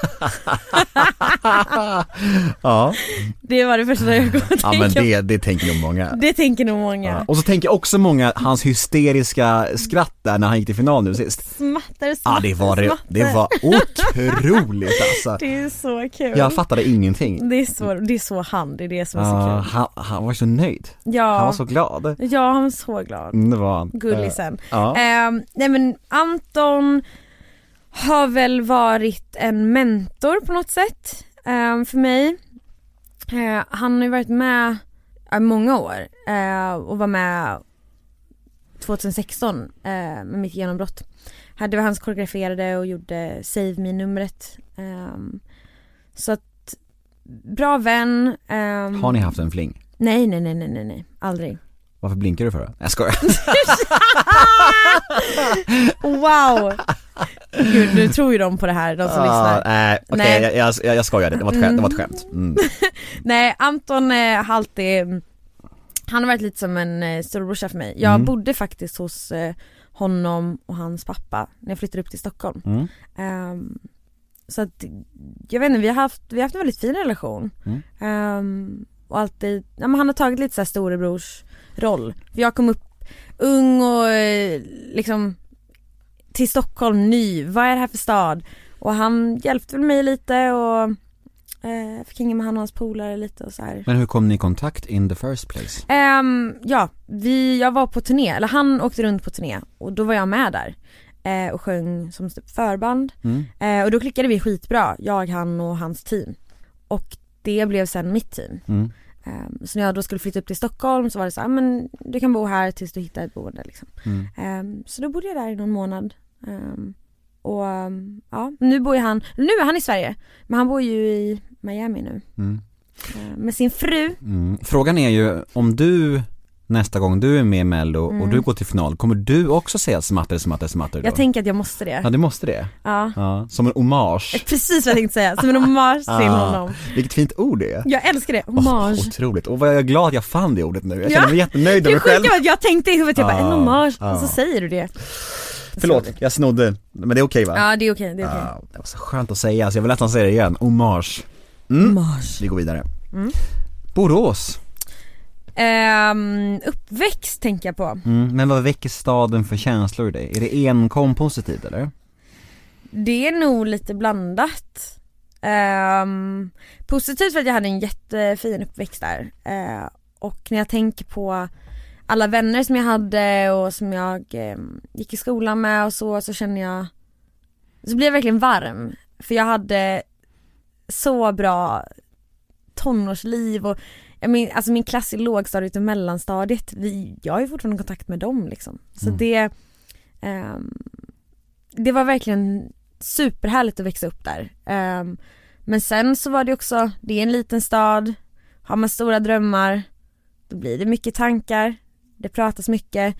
[laughs] ja, Det var det första jag kom att ja tänka men på. det, det tänker nog många. Det tänker nog många. Ja. Och så tänker också många hans hysteriska skratt där när han gick till final nu sist. Smattar, smattar, Ja det var det, smattar. det var otroligt alltså. [laughs] Det är så kul. Jag fattade ingenting. Det är så, det är så han, det är det som är så Ja, kul. han, han var så nöjd. Ja, Han var så glad. ja han var så glad. Mm, Det var han. Gullisen. Eh, Ja. Ehm, nej men Anton har väl varit en mentor på något sätt ehm, för mig. Eh, han har ju varit med i många år eh, och var med 2016 eh, med mitt genombrott. Det var han som koreograferade och gjorde Save Me-numret. Ehm, så att, bra vän. ehm, Har ni haft en fling? Nej, nej, nej, nej, nej, aldrig. Varför blinkar du för då? Jag skojar. Wow! Gud, nu tror ju de på det här, de som Ah, lyssnar. nej, okej Nej. jag, jag, jag, skojade, det var ett skämt. Det var ett skämt. Mm. [laughs] Nej, Anton eh, har alltid, han har varit lite som en eh, storebrorsa för mig. Jag Mm. bodde faktiskt hos eh, honom och hans pappa när jag flyttade upp till Stockholm. Mm. Ehm, så att, jag vet inte, vi har haft, vi har haft en väldigt fin relation. Mm. Ehm, och alltid, ja, men han har tagit lite så här storebrors roll. För jag kom upp ung och eh, liksom till Stockholm ny, vad är det här för stad? Och han hjälpte väl mig lite och eh, fick hänga med han och hans polare lite och så här. Men hur kom ni i kontakt in the first place? Ehm, ja, vi, jag var på turné, eller han åkte runt på turné och då var jag med där eh, och sjöng som typ förband. Mm. Eh, och då klickade vi skitbra, jag, han och hans team. Och det blev sen mitt team. Mm. Ehm, så när jag då skulle flytta upp till Stockholm så var det så här, men du kan bo här tills du hittar ett boende liksom. Mm. Ehm, så då bodde jag där i någon månad. Ehm, och ja, nu bor ju han, nu är han i Sverige, men han bor ju i Miami nu. Mm. med sin fru. Mm. Frågan är ju om du nästa gång du är med i mello och Mm. du går till final, kommer du också säga smatter, smatter, smatter då? Jag tänker att jag måste det. Ja du måste det? Ja. Ja, som en hommage. [laughs] Precis vad jag tänkte säga, som en hommage till Ah. honom. Vilket fint ord det är. Jag älskar det, hommage. otroligt, och vad jag är glad att jag fann det ordet nu. Jag Ja. känner mig jättenöjd med mig själv. att jag tänkte i huvudet, jag bara en Ah. hommage, Ah. och så säger du det. Förlåt, jag snodde, men det är okej va? Ja det är okej, det är okej. Ja, det var så skönt att säga, så jag vill nästan säga det igen. Hommage. Mm. Hommage. Vi går vidare. Mm. Borås. Ehm, uppväxt tänker jag på. Mm. Men vad väcker staden för känslor i dig? Är det enkom positivt eller? Det är nog lite blandat. Ehm, positivt för att jag hade en jättefin uppväxt där. Eh, och när jag tänker på alla vänner som jag hade och som jag eh, gick i skolan med och så, så känner jag Så blir jag verkligen varm. För jag hade så bra tonårsliv och men, alltså min klass i lågstadiet och mellanstadiet, vi, jag har ju fortfarande kontakt med dem liksom. Så Mm. det ehm, Det var verkligen superhärligt att växa upp där. Ehm, men sen så var det också, det är en liten stad, har man stora drömmar, då blir det mycket tankar, det pratas mycket,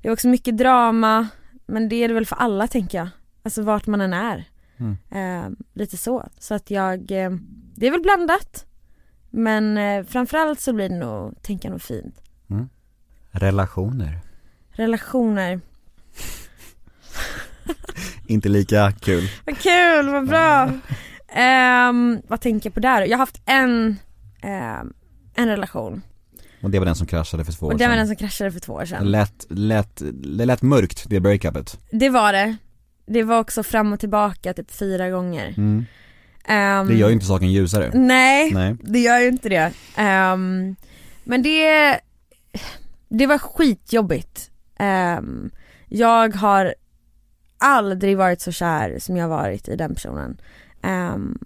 det är också mycket drama, men det är det väl för alla tänker jag. Alltså vart man än är. Mm. Ehm, lite så. Så att jag, det är väl blandat. Men eh, framförallt så blir det nog, tänker jag nog fint. Relationer. Relationer, [laughs] Inte lika kul. vad kul, vad bra! Ehm, vad tänker jag på där? Jag har haft en, ehm, en relation Och det var den som kraschade för två år och det var sedan. den som kraschade för två år sedan. lät, lät, det lät mörkt, det breakupet. Det var det. Det var också fram och tillbaka typ fyra gånger. Mm. Ehm, Det gör ju inte saken ljusare. Nej, Nej. det gör ju inte det. Ehm, men det, det var skitjobbigt. Ehm, jag har aldrig varit så kär som jag varit i den personen. Ehm,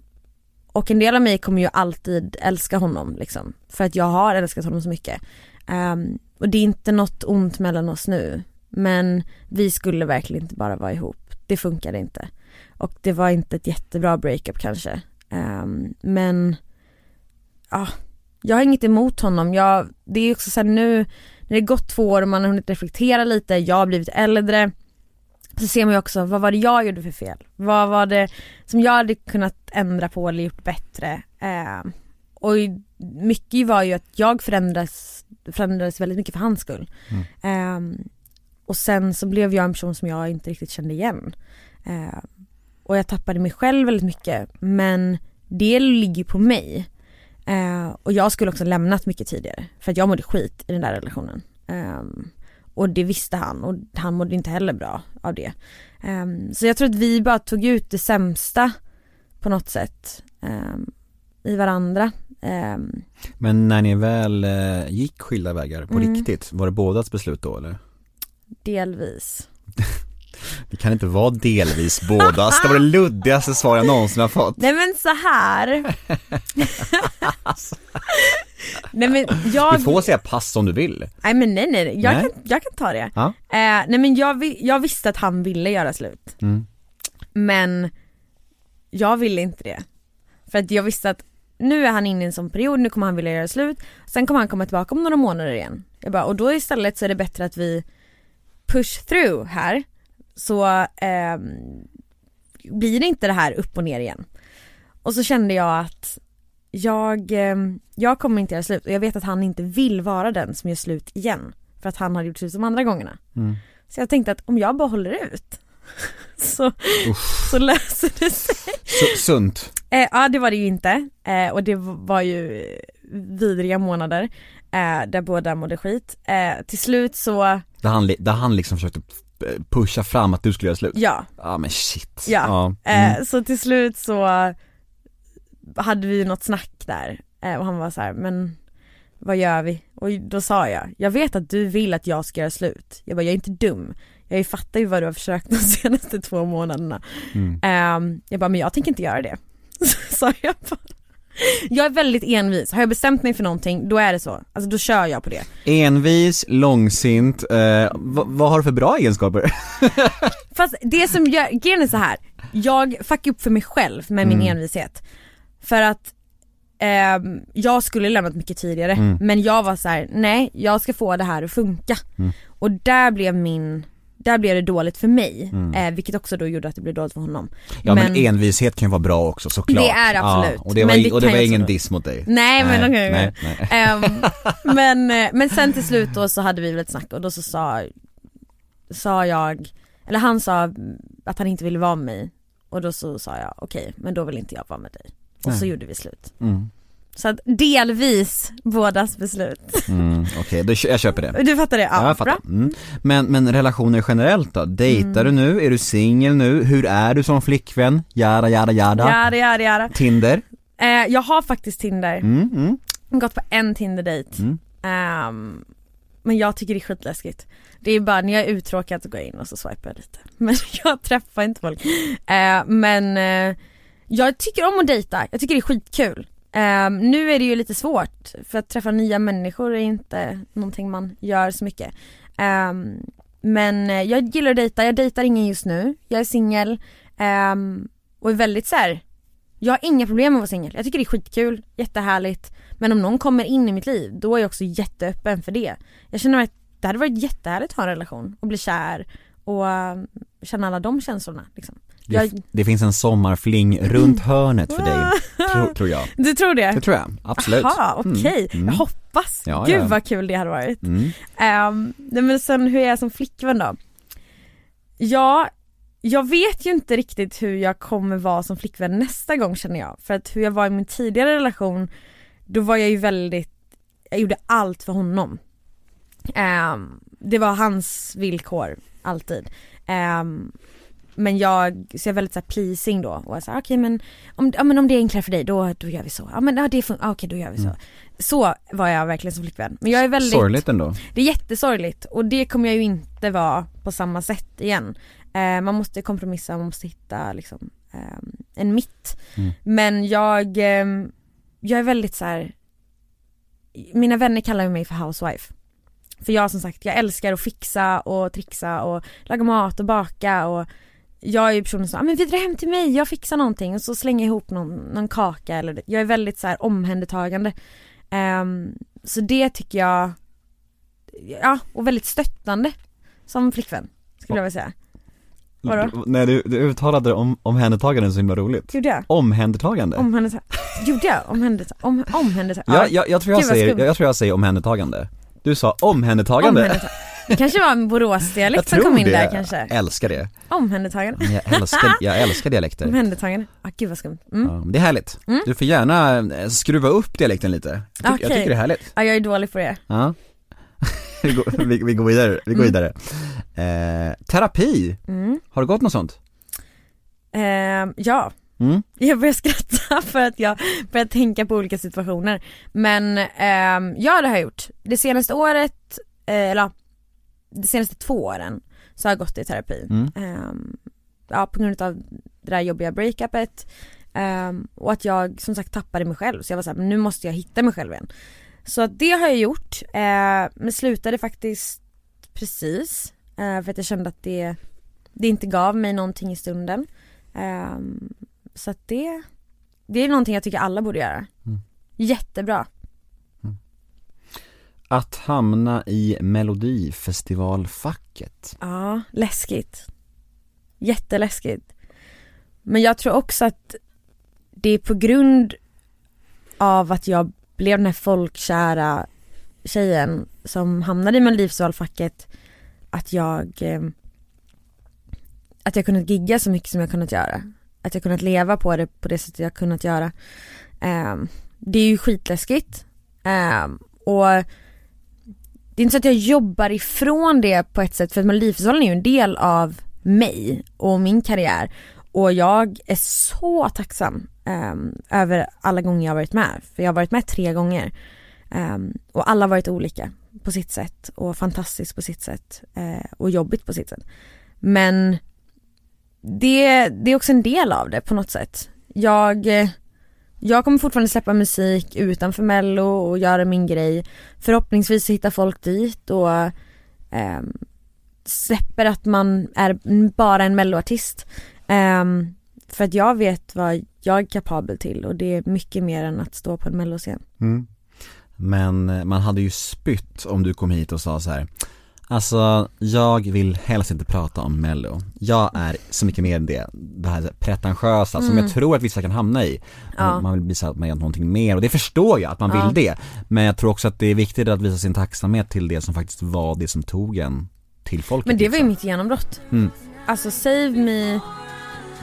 och en del av mig kommer ju alltid älska honom liksom. För att jag har älskat honom så mycket. Ehm, och det är inte något ont mellan oss nu. Men vi skulle verkligen inte bara vara ihop. Det funkade inte. Och det var inte ett jättebra breakup kanske. Ehm, men ja, jag har inget emot honom. Jag, det är också så här nu när det gått två år och man har hunnit reflektera lite, jag har blivit äldre. Så ser man ju också, vad var det jag gjorde för fel? Vad var det som jag hade kunnat ändra på eller gjort bättre? Ehm, och mycket var ju att jag förändrades, förändrades väldigt mycket för hans skull. Mm. Ehm, och sen så blev jag en person som jag inte riktigt kände igen. Ehm, och jag tappade mig själv väldigt mycket men det ligger på mig. Eh, och jag skulle också lämnat mycket tidigare för att jag mådde skit i den där relationen. Ehm, och det visste han och han mådde inte heller bra av det. Ehm, så jag tror att vi bara tog ut det sämsta på något sätt ehm, i varandra. Ehm, Men när ni väl eh, gick skilda vägar på Mm. riktigt, var det bådas beslut då eller? delvis. [laughs] Det kan inte vara delvis bådas, det var det luddigaste svar jag någonsin har fått. Nej men så här. [laughs] nej men jag Du får säga pass om du vill. Nej men nej nej, jag, Nej. Kan, jag kan ta det. Ja. Eh, nej men jag, jag visste att han ville göra slut. Mm. Men jag ville inte det. För att jag visste att nu är han inne i en sån period, nu kommer han vilja göra slut. Sen kommer han komma tillbaka om några månader igen. Jag bara, och då istället så är det bättre att vi push through här. Så ehm, blir det inte det här upp och ner igen. Och så kände jag att jag, ehm, jag kommer inte göra slut och jag vet att han inte vill vara den som gör slut igen. För att han har gjort slut de andra gångerna. Mm. Så jag tänkte att om jag bara håller ut [laughs] så, så löser det sig. Su- sunt. Eh, ja det var det ju inte eh, och det var ju vidriga månader eh, där båda mådde skit. Eh, till slut så, Där han, där han liksom försökte eh, pusha fram att du skulle göra slut. ja, Ja men shit. Ja. Mm. eh, så till slut så hade vi något snack där eh, och han var så här, men vad gör vi? Och då sa jag, jag vet att du vill att jag ska göra slut. Jag bara, jag är inte dum. Jag fattar ju vad du har försökt de [laughs] senaste två månaderna. Mm. Ehm, jag bara, men jag tänker inte göra det. [laughs] Så sa jag bara. Jag är väldigt envis, har jag bestämt mig för någonting, då är det så. Alltså då kör jag på det. Envis, långsint, eh, vad, har du för bra egenskaper? [laughs] Fast det som gör, grejen är så här. jag fuckar upp för mig själv med min Mm. envishet. För att ehm, jag skulle lämnat mycket tidigare Mm. men jag var så här: nej jag ska få det här att funka. Mm. Och där blev min, där blev det dåligt för mig, Mm. eh, vilket också då gjorde att det blev dåligt för honom. Ja men, envishet kan ju vara bra också såklart. Det är absolut. Ja, och det var, Men det och det var ingen diss mot dig. Nej men okej. nej, nej. Ehm, [laughs] men, eh, men sen till slut då så hade vi väl ett snack och då så sa, sa jag, eller han sa att han inte ville vara med mig och då så sa jag okej men då vill inte jag vara med dig. Och så Nej. gjorde vi slut. Mm. Så att delvis bådas beslut. Mm, [laughs] Okej, kö- jag köper det. Du fattar det? Ja, Ja, jag fattar. Mm. Men, men relationer generellt då? Dejtar Mm. du nu? Är du singel nu? Hur är du som flickvän? Jada, jada, jada. Jada jada jada. Tinder? Eh, jag har faktiskt Tinder, Mm, mm. gått på en Tinder-dejt. Ehm, men jag tycker det är skitläskigt. Det är bara när jag är uttråkad så går jag in och så swipar jag lite. [laughs] Men jag träffar inte folk. Eh, men eh, jag tycker om att dejta, jag tycker det är skitkul. Um, nu är det ju lite svårt för att träffa nya människor är inte någonting man gör så mycket. Um, men eh, jag gillar att dejta, jag dejtar ingen just nu, jag är singel um, och är väldigt så här. jag har inga problem med att vara singel, jag tycker det är skitkul, jättehärligt. Men om någon kommer in i mitt liv, då är jag också jätteöppen för det. Jag känner att det hade varit jättehärligt att ha en relation och bli kär och känna alla de känslorna liksom. Det, Jag- det finns en sommarfling runt hörnet för dig, [laughs] tro, tror jag. Du tror det? Det tror jag, absolut. Jaha, okej. Mm. Jag hoppas. Ja, Gud ja. vad kul det hade varit. Mm. Um, men sen hur är jag som flickvän då? Ja, jag vet ju inte riktigt hur jag kommer vara som flickvän nästa gång känner jag. För att hur jag var i min tidigare relation, då var jag ju väldigt, jag gjorde allt för honom. Ehm, det var hans villkor, alltid. Ehm, men jag, så jag är väldigt så här pleasing då och jag sa okej men om, ja, men om det är enklare för dig då, då gör vi så. Ja men ja, det funkar, okej då gör vi så. Så var jag verkligen som flickvän. Men jag är väldigt Sorgligt ändå. det är jättesorgligt och det kommer jag ju inte vara på samma sätt igen. Eh, man måste kompromissa, man måste hitta liksom eh, en mitt. Mm. Men jag, eh, jag är väldigt så här. mina vänner kallar mig för housewife. För jag som sagt, jag älskar att fixa och trixa och laga mat och baka och jag är ju personen som, ah, men vi drar hem till mig, jag fixar någonting och så slänger jag ihop någon, någon kaka eller jag är väldigt så här omhändertagande. Ehm, så det tycker jag, ja och väldigt stöttande som flickvän skulle jag vilja säga. Vadå? Nej du, du uttalade om, omhändertagande så himla roligt. Gjorde jag? Omhändertagande? Omhändertagande? Gjorde jag? Omhändertagande? Om, omhändertagande? Ja, jag, jag, tror jag, säger, skumt. jag tror jag säger omhändertagande. Du sa omhändertagande. Omhändertagande. Det kanske var en Boråsdialekt som kom in det. där kanske. Jag älskar det. Omhändertagande. Jag älskar, [laughs] jag älskar dialekter. Omhändertagande. Ah, gud vad skumt. Mm. Ja, men det är härligt. Mm. Du får gärna eh, skruva upp dialekten lite. Jag, tycker- jag tycker det är härligt. Ja, jag är dålig på det. Ja. [laughs] vi, går, vi, vi går vidare, vi går Mm. vidare. Eh, terapi, Mm. har det gått något sånt? Ehm, ja, Mm? jag börjar skratta [laughs] för att jag börjar tänka på olika situationer. Men ehm, ja det har jag gjort. Det senaste året, eh, eller de senaste två åren så har jag gått i terapi. Mm. Ehm, ja på grund av det där jobbiga breakupet ehm, och att jag som sagt tappade mig själv så jag var såhär, nu måste jag hitta mig själv igen. Så det har jag gjort, eh, men slutade faktiskt precis eh, för att jag kände att det, det inte gav mig någonting i stunden. Ehm, så att det, det är någonting jag tycker alla borde göra. Mm. Jättebra. Att hamna i melodifestivalfacket. Ja, läskigt. Jätteläskigt. Men jag tror också att det är på grund av att jag blev den här folkkära tjejen som hamnade i Melodifestivalfacket att jag eh, att jag kunnat gigga så mycket som jag kunnat göra. Att jag kunnat leva på det på det sättet jag kunnat göra. Ehm, det är ju skitläskigt. Ehm, och det är inte så att jag jobbar ifrån det på ett sätt för att Melodifestivalen är ju en del av mig och min karriär. Och jag är så tacksam um, över alla gånger jag har varit med för jag har varit med tre gånger. Um, och alla har varit olika på sitt sätt och fantastiskt på sitt sätt uh, och jobbigt på sitt sätt. Men det, det är också en del av det på något sätt. Jag eh, jag kommer fortfarande släppa musik utanför mello och göra min grej Förhoppningsvis hittar folk dit och eh, släpper att man är bara en melloartist. Eh, För att jag vet vad jag är kapabel till och det är mycket mer än att stå på en melloscen. Mm. Men eh, man hade ju spytt om du kom hit och sa så här. Alltså, jag vill helst inte prata om mello. Jag är så mycket mer än det, det här pretentiösa som jag tror att vissa kan hamna i. Ja. Man vill visa att man gör någonting mer och det förstår jag att man Ja. vill det. Men jag tror också att det är viktigt att visa sin tacksamhet till det som faktiskt var det som tog en till folket. Men det var ju liksom. mitt genombrott. Mm. Alltså Save Me,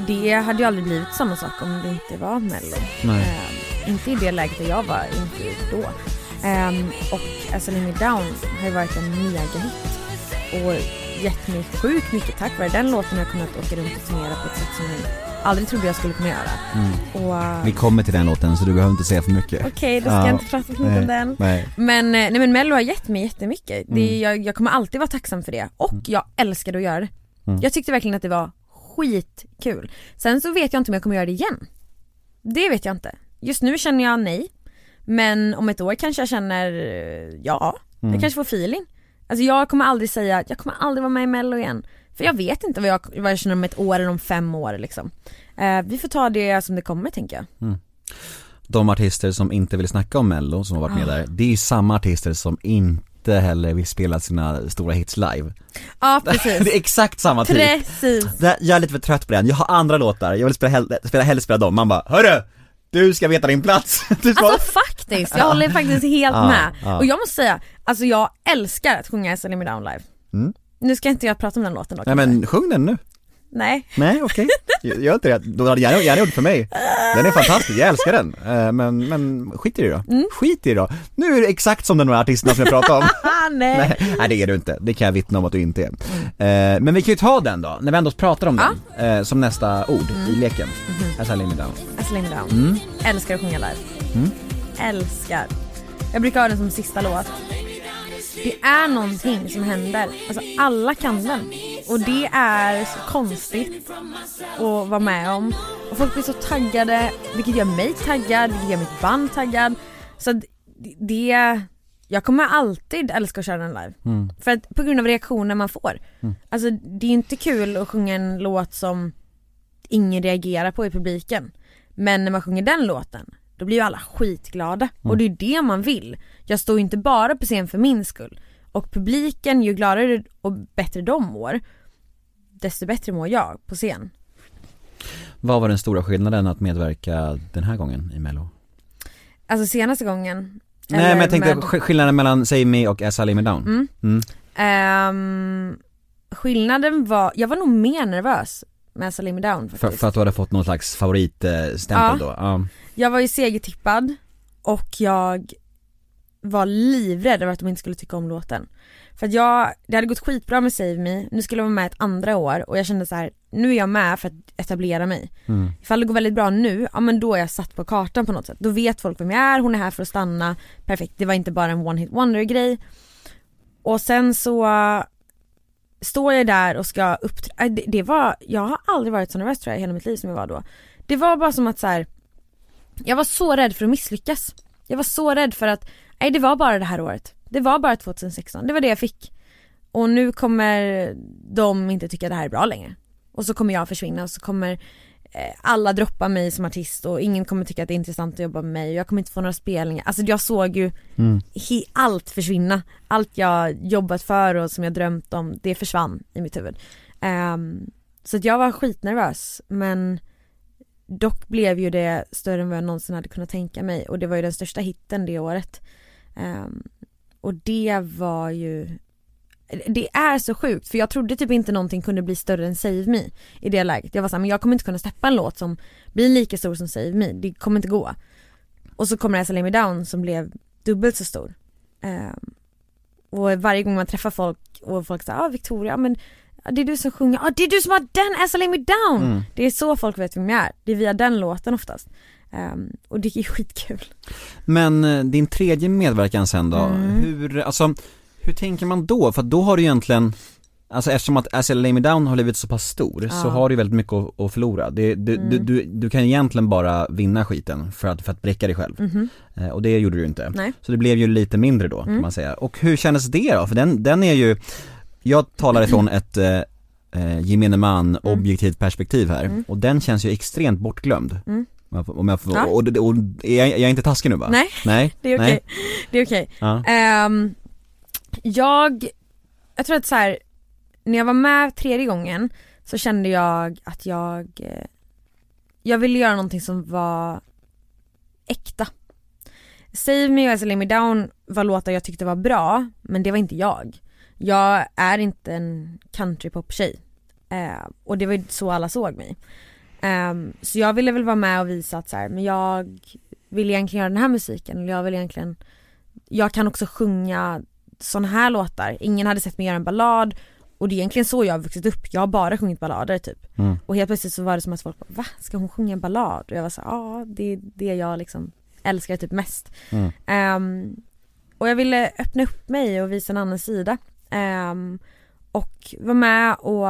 det hade ju aldrig blivit samma sak om det inte var mello. Ehm, inte i det läget där jag var, inte då. Ehm, och I Lay Me Down har ju varit en megahit. Och gett mig sjukt mycket tack vare den låten har jag kunnat åka runt och turnera på ett sätt som jag aldrig trodde jag skulle kunna göra. Mm. Och eh, Vi kommer till den låten så du behöver inte säga för mycket. okej, då ska Ja. jag inte prata för mycket om den. Nej. Men, eh, nej men mello har gett mig jättemycket. Det, Mm. jag, jag kommer alltid vara tacksam för det och jag älskade att göra det. Mm. Jag tyckte verkligen att det var skitkul. Sen så vet jag inte om jag kommer göra det igen. Det vet jag inte. Just nu känner jag nej. Men om ett år kanske jag känner eh, ja. Mm. Jag kanske får feeling. Alltså jag kommer aldrig säga att jag kommer aldrig vara med i mello igen. För jag vet inte vad jag, vad jag känner om ett år eller om fem år liksom. Eh, vi får ta det som det kommer tänker jag. De artister som inte vill snacka om mello, som har varit med Ah. där, det är ju samma artister som inte heller vill spela sina stora hits live. Ja precis. [laughs] Det är exakt samma typ. precis. Det- Jag är lite för trött på den, jag har andra låtar, jag vill spela hellre, spela, hellre spela dem, man bara Hörru! Du ska veta din plats! [laughs] Alltså faktiskt, jag håller faktiskt helt med. ja. Och jag måste säga, alltså jag älskar att sjunga SL Me Down live. Mm. Nu ska inte jag prata om den låten dock. Nej men sjung den nu. Nej. Nej okej, gör inte det. Då hade gärna, gärna gjort för mig. Den är fantastisk, jag älskar den. Eh, Men, men skit i det då. Mm. Skit i det då. Nu är det exakt som de här artisterna som jag pratade om. [laughs] Ah, nej. Nej, nej det är du inte, det kan jag vittna om att du inte är. Eh, men vi kan ju ta den då, när vi ändå pratar om Ja. den, eh, som nästa ord i leken. Mhm. As I lay me down. SL Me Down. Mm. Älskar att sjunga live. Mm. Älskar. Jag brukar ha den som sista låt. Det är någonting som händer. Alltså alla kan den. Och det är så konstigt att vara med om. Och folk blir så taggade, vilket gör mig taggad, vilket gör mitt band taggad. Så det, jag kommer alltid älska att köra den live. Mm. För att på grund av reaktioner man får. Alltså det är inte kul att sjunga en låt som ingen reagerar på i publiken. Men när man sjunger den låten, då blir ju alla skitglada. Och det är det man vill. Jag står ju inte bara på scen för min skull. Och publiken, ju gladare och bättre de mår, desto bättre mår jag på scen. Vad var den stora skillnaden att medverka den här gången i mello? Alltså senaste gången. Nej men jag tänkte med- sk- skillnaden mellan Save Me och As I lay me down. Mm. Mm. Ehm, skillnaden var, jag var nog mer nervös med As I Lay Me Down För, faktiskt. för att du hade fått någon slags favoritstämpel Ja. då? Ja. Jag var ju segertippad och jag var livrädd över att de inte skulle tycka om låten. För att jag, det hade gått skitbra med Save Me, nu skulle jag vara med ett andra år och jag kände så här: nu är jag med för att etablera mig. Mm. Ifall det går väldigt bra nu, ja men då är jag satt på kartan på något sätt. Då vet folk vem jag är, hon är här för att stanna, perfekt. Det var inte bara en one hit wonder grej. Och sen så äh, står jag där och ska uppträda, det, det var, jag har aldrig varit så nervös tror jag i hela mitt liv som jag var då. Det var bara som att så här. jag var så rädd för att misslyckas. Jag var så rädd för att, nej det var bara det här året. Det var bara 2016, det var det jag fick. Och nu kommer de inte tycka det här är bra längre. Och så kommer jag försvinna och så kommer eh, alla droppa mig som artist och ingen kommer tycka att det är intressant att jobba med mig och jag kommer inte få några spelningar. Alltså jag såg ju Mm. allt försvinna. Allt jag jobbat för och som jag drömt om, det försvann i mitt huvud. Ehm, så att jag var skitnervös men dock blev ju det större än vad jag någonsin hade kunnat tänka mig och det var ju den största hitten det året. Ehm, och det var ju det är så sjukt för jag trodde typ inte någonting kunde bli större än Save Me i det läget. Jag var såhär, men jag kommer inte kunna släppa en låt som blir lika stor som Save Me, det kommer inte gå. Och så kommer Lay Me Down som blev dubbelt så stor. Ehm, och varje gång man träffar folk och folk säger ah Victoria, men det är du som sjunger, ah det är du som har den Lay Me Down! Mm. Det är så folk vet vem jag är, det är via den låten oftast. Ehm, och det är [laughs] skitkul. Men eh, din tredje medverkan sen då, Mm. hur, alltså, hur tänker man då? För då har du egentligen Alltså eftersom att As I Lay Me Down har blivit så pass stor så Ja. har du väldigt mycket att, att förlora. Det, du, du, Mm. du, du kan egentligen bara vinna skiten för att, för att bräcka dig själv. Eh, och det gjorde du inte. Nej. Så det blev ju lite mindre då kan Mm. man säga. Och hur kändes det då? För den, den är ju, jag talar ifrån [clears throat] ett, eh, eh, gemene man, Mm. objektivt perspektiv här. Mm. Och den känns ju extremt bortglömd. Om jag får- Ja. och, och, och är, jag, är jag inte taskig nu va? Nej, Nej, [laughs] det är okej. nej. Det är okej. Ja. Ehm, jag, jag tror att så här, när jag var med tredje gången så kände jag att jag, eh, jag ville göra någonting som var äkta. Save Me och Lay Me Down var låtar jag tyckte var bra, men det var inte jag. Jag är inte en countrypop-tjej. Eh, och det var ju så alla såg mig. Ehm, så jag ville väl vara med och visa att så här, men jag vill egentligen göra den här musiken, eller jag vill egentligen jag kan också sjunga såna här låtar. Ingen hade sett mig göra en ballad och det är egentligen så jag har vuxit upp. Jag har bara sjungit ballader typ. Mm. Och helt plötsligt så var det som att folk bara, va? Ska hon sjunga en ballad? Och jag var så ja det är det jag liksom älskar typ mest. Mm. Ehm, och jag ville öppna upp mig och visa en annan sida. Ehm, och vara med och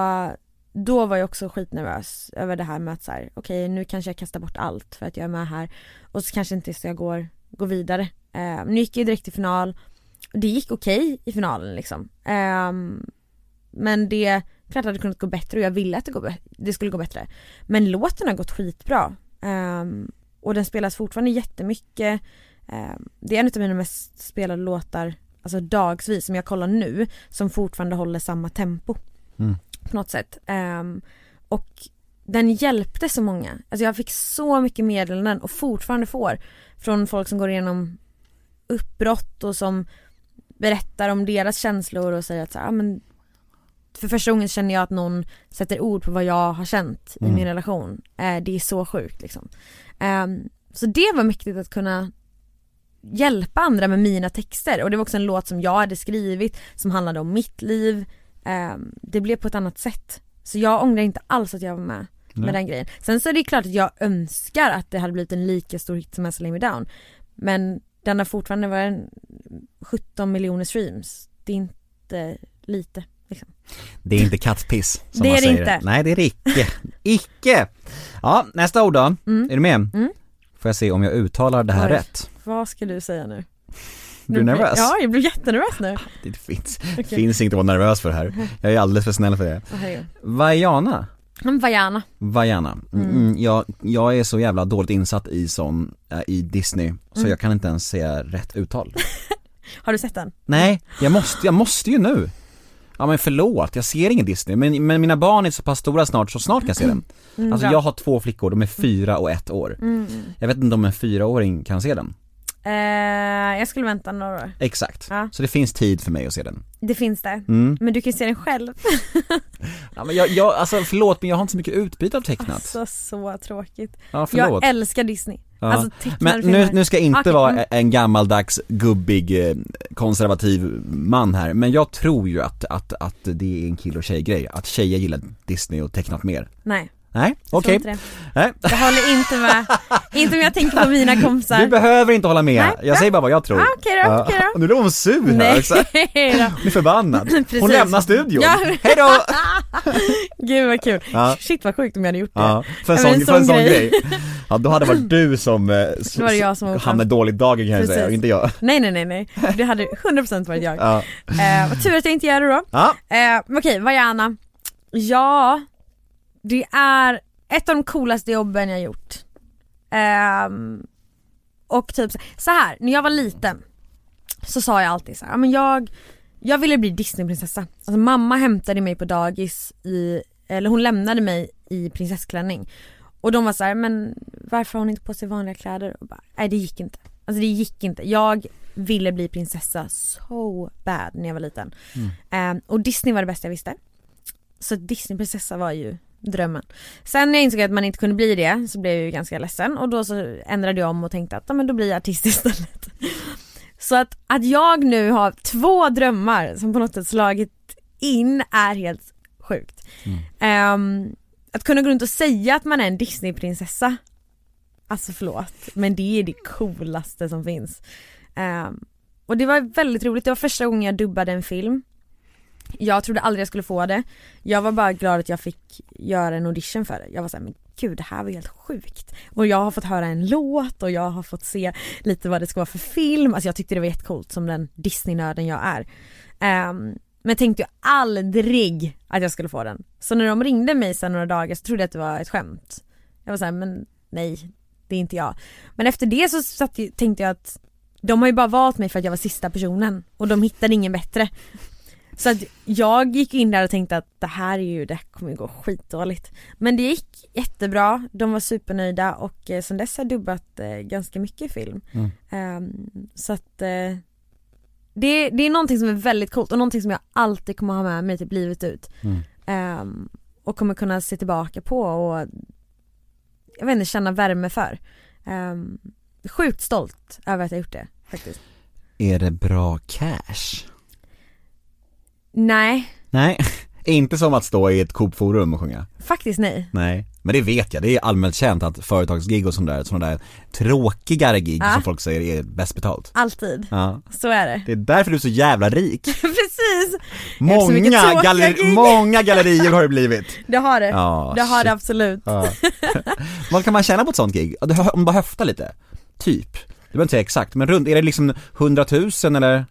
då var jag också skitnervös över det här med att så här, okej nu kanske jag kastar bort allt för att jag är med här och så kanske inte så jag går, går vidare. Men nu gick jag direkt till final det gick okej i finalen liksom. Eh, men det, klart hade kunnat gå bättre och jag ville att det, gå, det skulle gå bättre. Men låten har gått skitbra. Eh, och den spelas fortfarande jättemycket. Eh, det är en av mina mest spelade låtar, alltså dagsvis som jag kollar nu, som fortfarande håller samma tempo. Mm. På något sätt. Ehm, och den hjälpte så många. Alltså jag fick så mycket meddelanden och fortfarande får från folk som går igenom uppbrott och som berättar om deras känslor och säger att så här, ah, men för första gången känner jag att någon sätter ord på vad jag har känt i Mm. min relation. Eh, det är så sjukt liksom. Ehm, så det var mäktigt att kunna hjälpa andra med mina texter och det var också en låt som jag hade skrivit som handlade om mitt liv. Ehm, det blev på ett annat sätt. Så jag ångrar inte alls att jag var med Nej. med den grejen. Sen så är det klart att jag önskar att det hade blivit en lika stor hit som As Me Down. Men den har fortfarande varit en 17 miljoner streams. Det är inte lite. Liksom. Det är inte kattpiss som Det man är det säger. inte. Nej det är det icke. icke! Ja, nästa ord då. Mm. Är du med? Mm. Får jag se om jag uttalar det här Oj. rätt? Vad ska du säga nu? Blir du nervös? Ja, jag blir jättenervös nu. Det finns, Okej. finns inget att vara nervös för här. Jag är alldeles för snäll för det. Herregud. Vajana. Vajana. Vajana. Mm. Mm. jag, jag är så jävla dåligt insatt i sån, äh, i Disney, så Mm. jag kan inte ens säga rätt uttal. [laughs] Har du sett den? Nej, jag måste, jag måste ju nu. Ja men förlåt, jag ser ingen Disney, men, men mina barn är så pass stora snart, så snart kan jag se den. Mm, Alltså jag har två flickor, de är fyra och ett år. Mm. Jag vet inte om en fyraåring kan se den. Eh, jag skulle vänta några år. Exakt. Ja. Så det finns tid för mig att se den. Det finns det. Mm. Men du kan ju se den själv. [laughs] Ja, men jag, jag, alltså förlåt men jag har inte så mycket utbyte av tecknat. Alltså så tråkigt. Ja förlåt. Jag älskar Disney. Ja. Alltså Men nu, nu ska jag inte Okej, vara mm. en gammaldags gubbig eh, konservativ man här, men jag tror ju att, att, att det är en kill och tjej-grej, att tjejer gillar Disney och tecknat mer. Nej, Nej, okej. Nej. Jag håller inte med. inte om jag tänker på mina kompisar. Du behöver inte hålla med, Nej, jag säger bara vad jag tror. Ah, okej då, okej då. Och Nu blev hon sur här också. då. Hon är förbannad. [laughs] Precis. Hon lämnar studion. Ja. Hejdå! [laughs] Gud vad kul. Ja. Shit vad sjukt om jag hade gjort det. Ja, för en sån, en för en sån sån grej. Ja, då hade det varit du som, eh, Då var jag som hamnade dåligt dagen kan jag säga, Precis. och inte jag. Nej nej nej nej. Det hade 100% varit jag. Ja. Eh, vad tur att jag inte gör det då. Ja. Eh, okej, Vajana. Ja, det är ett av de coolaste jobben jag gjort. Ehm, och typ så- här, när jag var liten så sa jag alltid så här, men jag, jag ville bli Disneyprinsessa. Alltså mamma hämtade mig på dagis i, eller hon lämnade mig i prinsessklänning. Och de var så här, men varför har hon inte på sig vanliga kläder? Och bara, Nej det gick inte. Alltså det gick inte. Jag ville bli prinsessa so bad när jag var liten. Ehm, och Disney var det bästa jag visste. Så Disneyprinsessa var ju drömmen. Sen när jag insåg att man inte kunde bli det så blev jag ju ganska ledsen och då så ändrade jag om och tänkte att ja, men då blir jag artist [laughs] istället. Så att, att jag nu har två drömmar som på något sätt slagit in är helt sjukt. Ehm, att kunna gå runt och säga att man är en Disneyprinsessa Alltså förlåt, men det är det coolaste som finns. Ehm, och det var väldigt roligt, det var första gången jag dubbade en film. Jag trodde aldrig jag skulle få det. Jag var bara glad att jag fick göra en audition för det. Jag var såhär, men gud det här var helt sjukt. Och jag har fått höra en låt och jag har fått se lite vad det ska vara för film. Alltså jag tyckte det var jättecoolt som den Disney-nörden jag är. Um, Men tänkte ju aldrig att jag skulle få den. Så när de ringde mig sen några dagar så trodde jag att det var ett skämt. Jag var såhär, men nej, det är inte jag. Men efter det så satt, tänkte jag att de har ju bara valt mig för att jag var sista personen och de hittade ingen bättre. Så att jag gick in där och tänkte att det här är ju, det här kommer gå skitdåligt. Men det gick jättebra, de var supernöjda och eh, sen dess har jag dubbat eh, ganska mycket film. Mm. Ehm, så att eh, det, det är någonting som är väldigt coolt och någonting som jag alltid kommer ha med mig typ livet ut. Mm. Ehm, och kommer kunna se tillbaka på och jag vet inte, känna värme för. Um, sjukt stolt över att jag gjort det faktiskt. Är det bra cash? Nej, Nej, [laughs] inte som att stå i ett Coop-forum och sjunga. faktiskt nej. Nej, men det vet jag. Det är allmänt känt att företagsgig och sådana där, sådana där tråkigare gig Ja. som folk säger är bäst betalt. Alltid. Ja. Så är det. Det är därför du är så jävla rik. [laughs] Precis! Många, galler- många gallerier har det blivit. Det har det. Ja, det har shit. det absolut. Ja. [laughs] Vad kan man tjäna på ett sånt gig? Om du bara höftar lite, typ. Du behöver inte säga exakt, men runt, är det liksom 100 000 eller?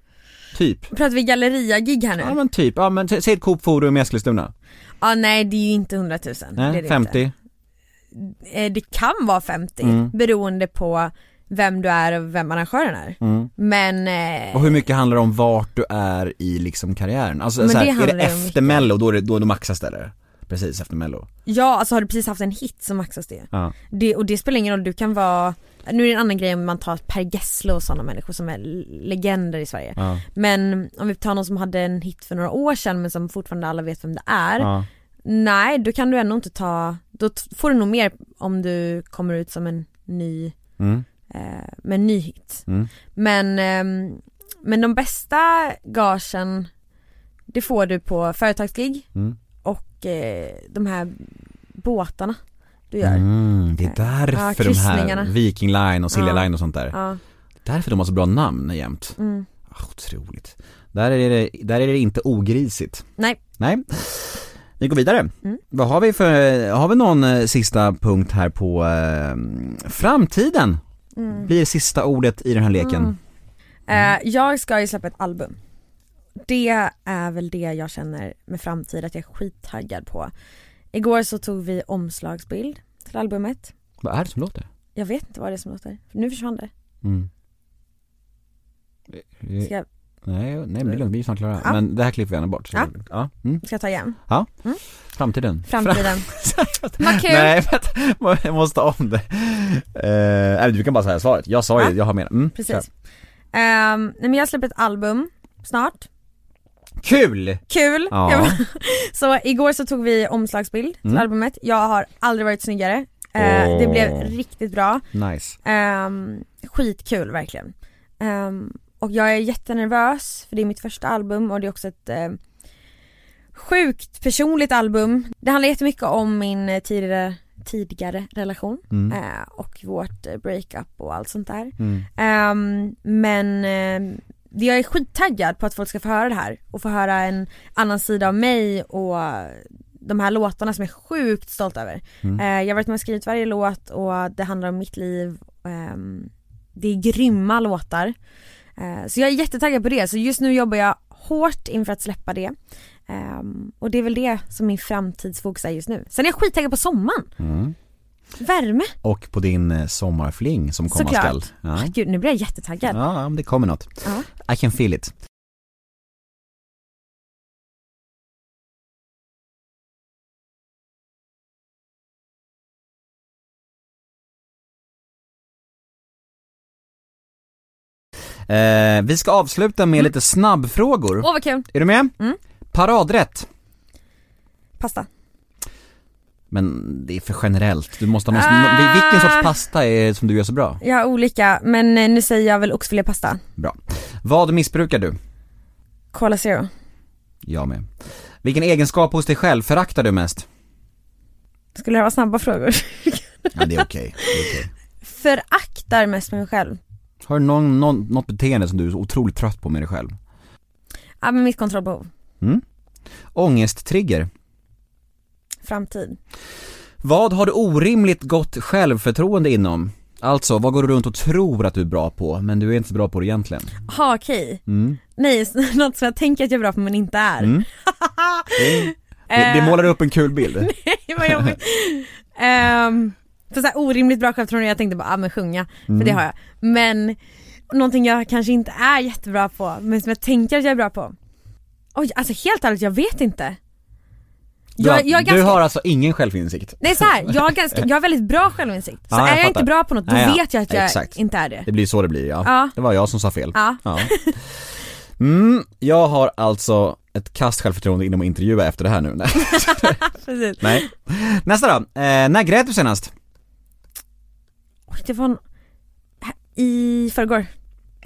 Typ? Pratar vi galleria-gig här nu? Ja Ja, men typ, ja men säg ett Coop Forum i Eskilstuna. nej det är ju inte 100 000. det är Nej, det 50? Inte. Eh, Det kan vara 50 Mm. beroende på vem du är och vem arrangören är. Mm. Men... Eh, Och hur mycket handlar det om vart du är i liksom karriären? Alltså Men så här, det är det efter mycket. mello, då, är det, då, då maxas det eller? Precis efter mello? Ja, alltså har du precis haft en hit så maxas det. Ja. det. Och det spelar ingen roll, du kan vara nu är det en annan grej om man tar Per Gessle och sådana människor som är legender i Sverige. Ja. Men om vi tar någon som hade en hit för några år sedan men som fortfarande alla vet vem det är. Ja. Nej, då kan du ändå inte ta, då får du nog mer om du kommer ut som en ny, Mm. eh, med en ny hit. Mm. Men, ehm, men de bästa gagen, det får du på företagsgig Mm. och eh, de här båtarna du gör. Mm, det är därför Ja, de här. Viking Line och Silja Ja. Line och sånt där. Ja. Därför de har så bra namn jämt. Mm. Ah, Otroligt. Där är, det, där är det inte ogrisigt. Nej. Nej. Vi går vidare. Mm. Vad har vi för, har vi någon eh, sista punkt här på eh, framtiden? Mm. Blir sista ordet i den här leken. Eh, jag ska ju släppa ett album. Det är väl det jag känner med framtid att jag är skittaggad på. Igår så tog vi omslagsbild till albumet. Vad är det som låter? Jag vet inte vad det är som låter, nu försvann det. Mm. Ska jag, Nej, nej men det är lugnt, vi är snart klara. Ja. Men det här klipper vi gärna bort. Så Ja. ja. Mm. ska jag ta igen? Framtiden. [laughs] Framtiden. Vad kul! Nej vänta, jag måste om det. Eh, nej, du kan bara säga svaret. Jag sa ju, Ja. jag har med mm, Precis. Ehm, nej men jag släpper ett album snart. Kul! Kul! Ja. [laughs] så igår så tog vi omslagsbild till Mm. albumet. Jag har aldrig varit snyggare. Eh, Det blev riktigt bra. Nice. Um, skitkul verkligen. Ehm, och jag är jättenervös för det är mitt första album och det är också ett eh, sjukt personligt album. Det handlar jättemycket om min eh, tidigare, tidigare relation Mm. eh, och vårt eh, breakup och allt sånt där. Mm. Ehm, men eh, jag är skittaggad på att folk ska få höra det här och få höra en annan sida av mig och de här låtarna som jag är sjukt stolt över. Mm. Eh, jag har varit med och skrivit varje låt och det handlar om mitt liv. Ehm, det är grymma låtar. Eh, så jag är jättetaggad på det, så just nu jobbar jag hårt inför att släppa det. Ehm, och det är väl det som min framtidsfokus är just nu. Sen är jag skittaggad på sommaren. Mm. Värme. Och på din eh, sommarfling som komma Såklart. skall. Ja. Ah, Gud, nu blir jag jättetaggad. ja, det kommer något. Ja. I can feel it. Eh, vi ska avsluta med lite snabbfrågor. Åh vad kul. Är du med? Mm. Paradrätt. Pasta. Men det är för generellt. Du måste ha någon, Ah. vilken sorts pasta är som du gör så bra? Har olika, men eh, nu säger jag väl oxfilépasta. Bra. Vad missbrukar du? Cola Zero. Jag med. Vilken egenskap hos dig själv föraktar du mest? Skulle det vara snabba frågor? [laughs] Ja, det är okej. Är okej. Föraktar mest mig själv. Har du någon, någon, något beteende som du är otroligt trött på med dig själv? Ja men mitt kontrollbehov. Mm? Ångesttrigger. Framtid. Vad har du orimligt gott självförtroende inom? Alltså, vad går du runt och tror att du är bra på, men du är inte så bra på det egentligen? Ha okej. Mm. Nej, [laughs] något som jag tänker att jag är bra på men inte är. Mm. [laughs] Det, det Eh, målar upp en kul bild. [laughs] Nej vad jobbigt. um, för så här orimligt bra självförtroende, jag tänkte bara, ah, men sjunga, för Mm. det har jag. Men någonting jag kanske inte är jättebra på, men som jag tänker att jag är bra på. Oj, alltså helt ärligt, jag vet inte. Du, har, Jag, jag är du ganska, har alltså ingen självinsikt? är så här, jag har, ganska, jag har väldigt bra [laughs] självinsikt. Så Ja, jag är jag inte bra på något, då Nej, ja. vet jag att jag Exakt. inte är det. Det blir så det blir ja. Ja. Det var jag som sa fel. Ja. Mm, jag har alltså ett kast självförtroende inom att intervjua efter det här nu. Nej. [laughs] Nej. Nästa då. Eh, när grät du senast? Oj, det var en... i förrgår.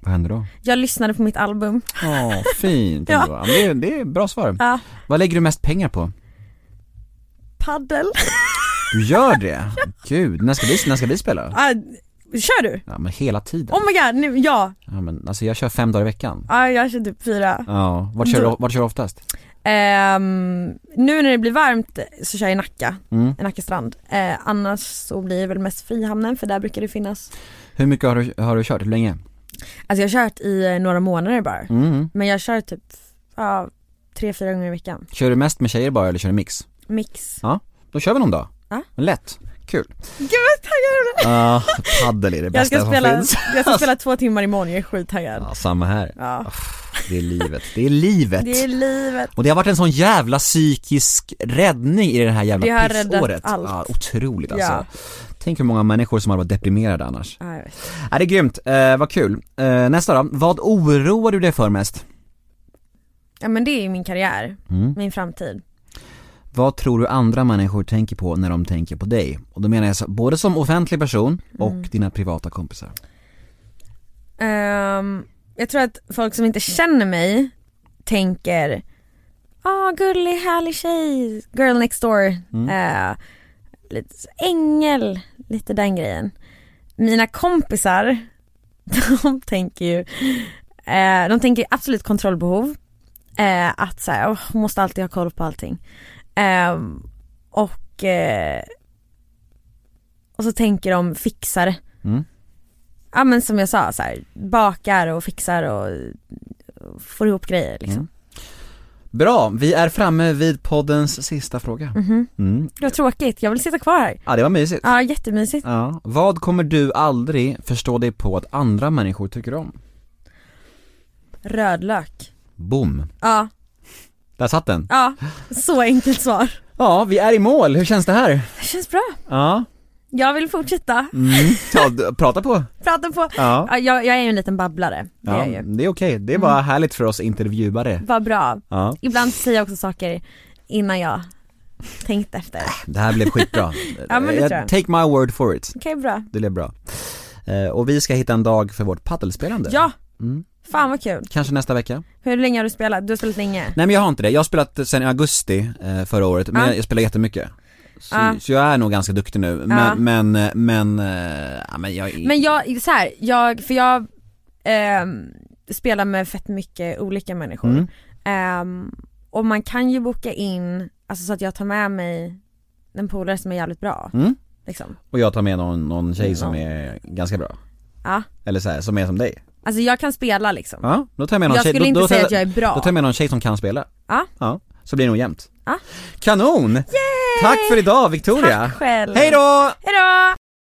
Vad hände då? Jag lyssnade på mitt album. Åh, fint [laughs] ja. det, är, det är bra svar. Ja. Vad lägger du mest pengar på? Paddel. Du gör det? Gud, när ska vi, när ska vi spela? Ah, kör du? Ja men hela tiden. Oh my god, nu, ja. Ja men alltså jag kör fem dagar i veckan. Ja, jag kör typ fyra. Ja, vart kör du, vart kör du oftast? Ehm, nu när det blir varmt så kör jag i Nacka, Mm. i Nacka strand. Eh, annars så blir det väl mest Frihamnen för där brukar det finnas. Hur mycket har du, har du kört? Hur länge? Alltså jag har kört i eh, några månader bara. Mm. Men jag kör typ, ja, tre, fyra gånger i veckan. Kör du mest med tjejer bara eller kör du mix? Mix. Då kör vi någon dag. Ja. Lätt. Kul. Gud vad taggad jag. Ja, paddel är det Jag bästa som spela, finns. jag ska spela två timmar imorgon, jag är skittaggad. Ja, samma här. Ja. Det är livet. Det är livet. Det är livet. Och det har varit en sån jävla psykisk räddning i det här jävla Det har pissåret. allt. Ja, otroligt alltså. Ja. Tänk hur många människor som har varit deprimerade annars. Ja, jag vet. Ja, det är grymt, eh, vad kul. Eh, nästa då, vad oroar du dig för mest? ja men det är ju min karriär, Mm. min framtid. Vad tror du andra människor tänker på när de tänker på dig? Och då menar jag så, både som offentlig person och Mm. dina privata kompisar. Ehm, jag tror att folk som inte känner mig tänker Ah gullig, härlig tjej, girl next door, Mm. Eh, lite ängel, lite den grejen. Mina kompisar, [laughs] de tänker ju, eh, de tänker absolut kontrollbehov. Eh, att såhär, oh, hon måste alltid ha koll på allting. Ehm, och, eh, och så tänker de fixare. Mm. Ja men som jag sa, så här, bakar och fixar och, och får ihop grejer liksom. Mm. Bra, vi är framme vid poddens sista fråga. Mhm. Mm. Det var tråkigt, jag vill sitta kvar här. Ja, det var mysigt. Ja, jättemysigt. Ja. Vad kommer du aldrig förstå dig på att andra människor tycker om? Rödlök. Boom. Ja, Där satt den. ja, så enkelt svar. Ja, vi är i mål. Hur känns det här? Det känns bra. Ja. Jag vill fortsätta Mm. ja prata på. prata på. Ja. Ja, jag, jag är ju en liten babblare, det är Ja, jag ju. det är okej. Det är bara härligt för oss intervjuare. Vad bra. Ja. Ibland säger jag också saker innan jag tänkt efter. Det här blev skitbra. [laughs] Ja, men det Eh, tror jag. Take my word for it. Okej, bra. Det blev bra. Eh, och vi ska hitta en dag för vårt paddelspelande. Ja, Mm. Fan vad kul. Kanske nästa vecka. Hur länge har du spelat? Du har spelat länge? Nej men jag har inte det. Jag har spelat sen i augusti eh, förra året, men Ja. jag, jag spelar jättemycket. Så, Ja. så jag är nog ganska duktig nu, men, men, eh, men, eh, ja, men jag Men jag, så här, jag, för jag ehm, spelar med fett mycket olika människor. Mm. Ehm, och man kan ju boka in, alltså så att jag tar med mig en polare som är jävligt bra. Mm. Liksom. Och jag tar med någon, någon tjej som Ja. är ganska bra. Ja. Eller så här, som är som dig. Alltså jag kan spela liksom. Ja, då tar jag med någon jag tjej, skulle då, inte då, säga att jag är bra. då tar jag med någon tjej som kan spela. Ja. Ja, så blir det nog jämnt. Ja. Kanon! Tack för idag Victoria! Tack själv. Hej då! Hejdå!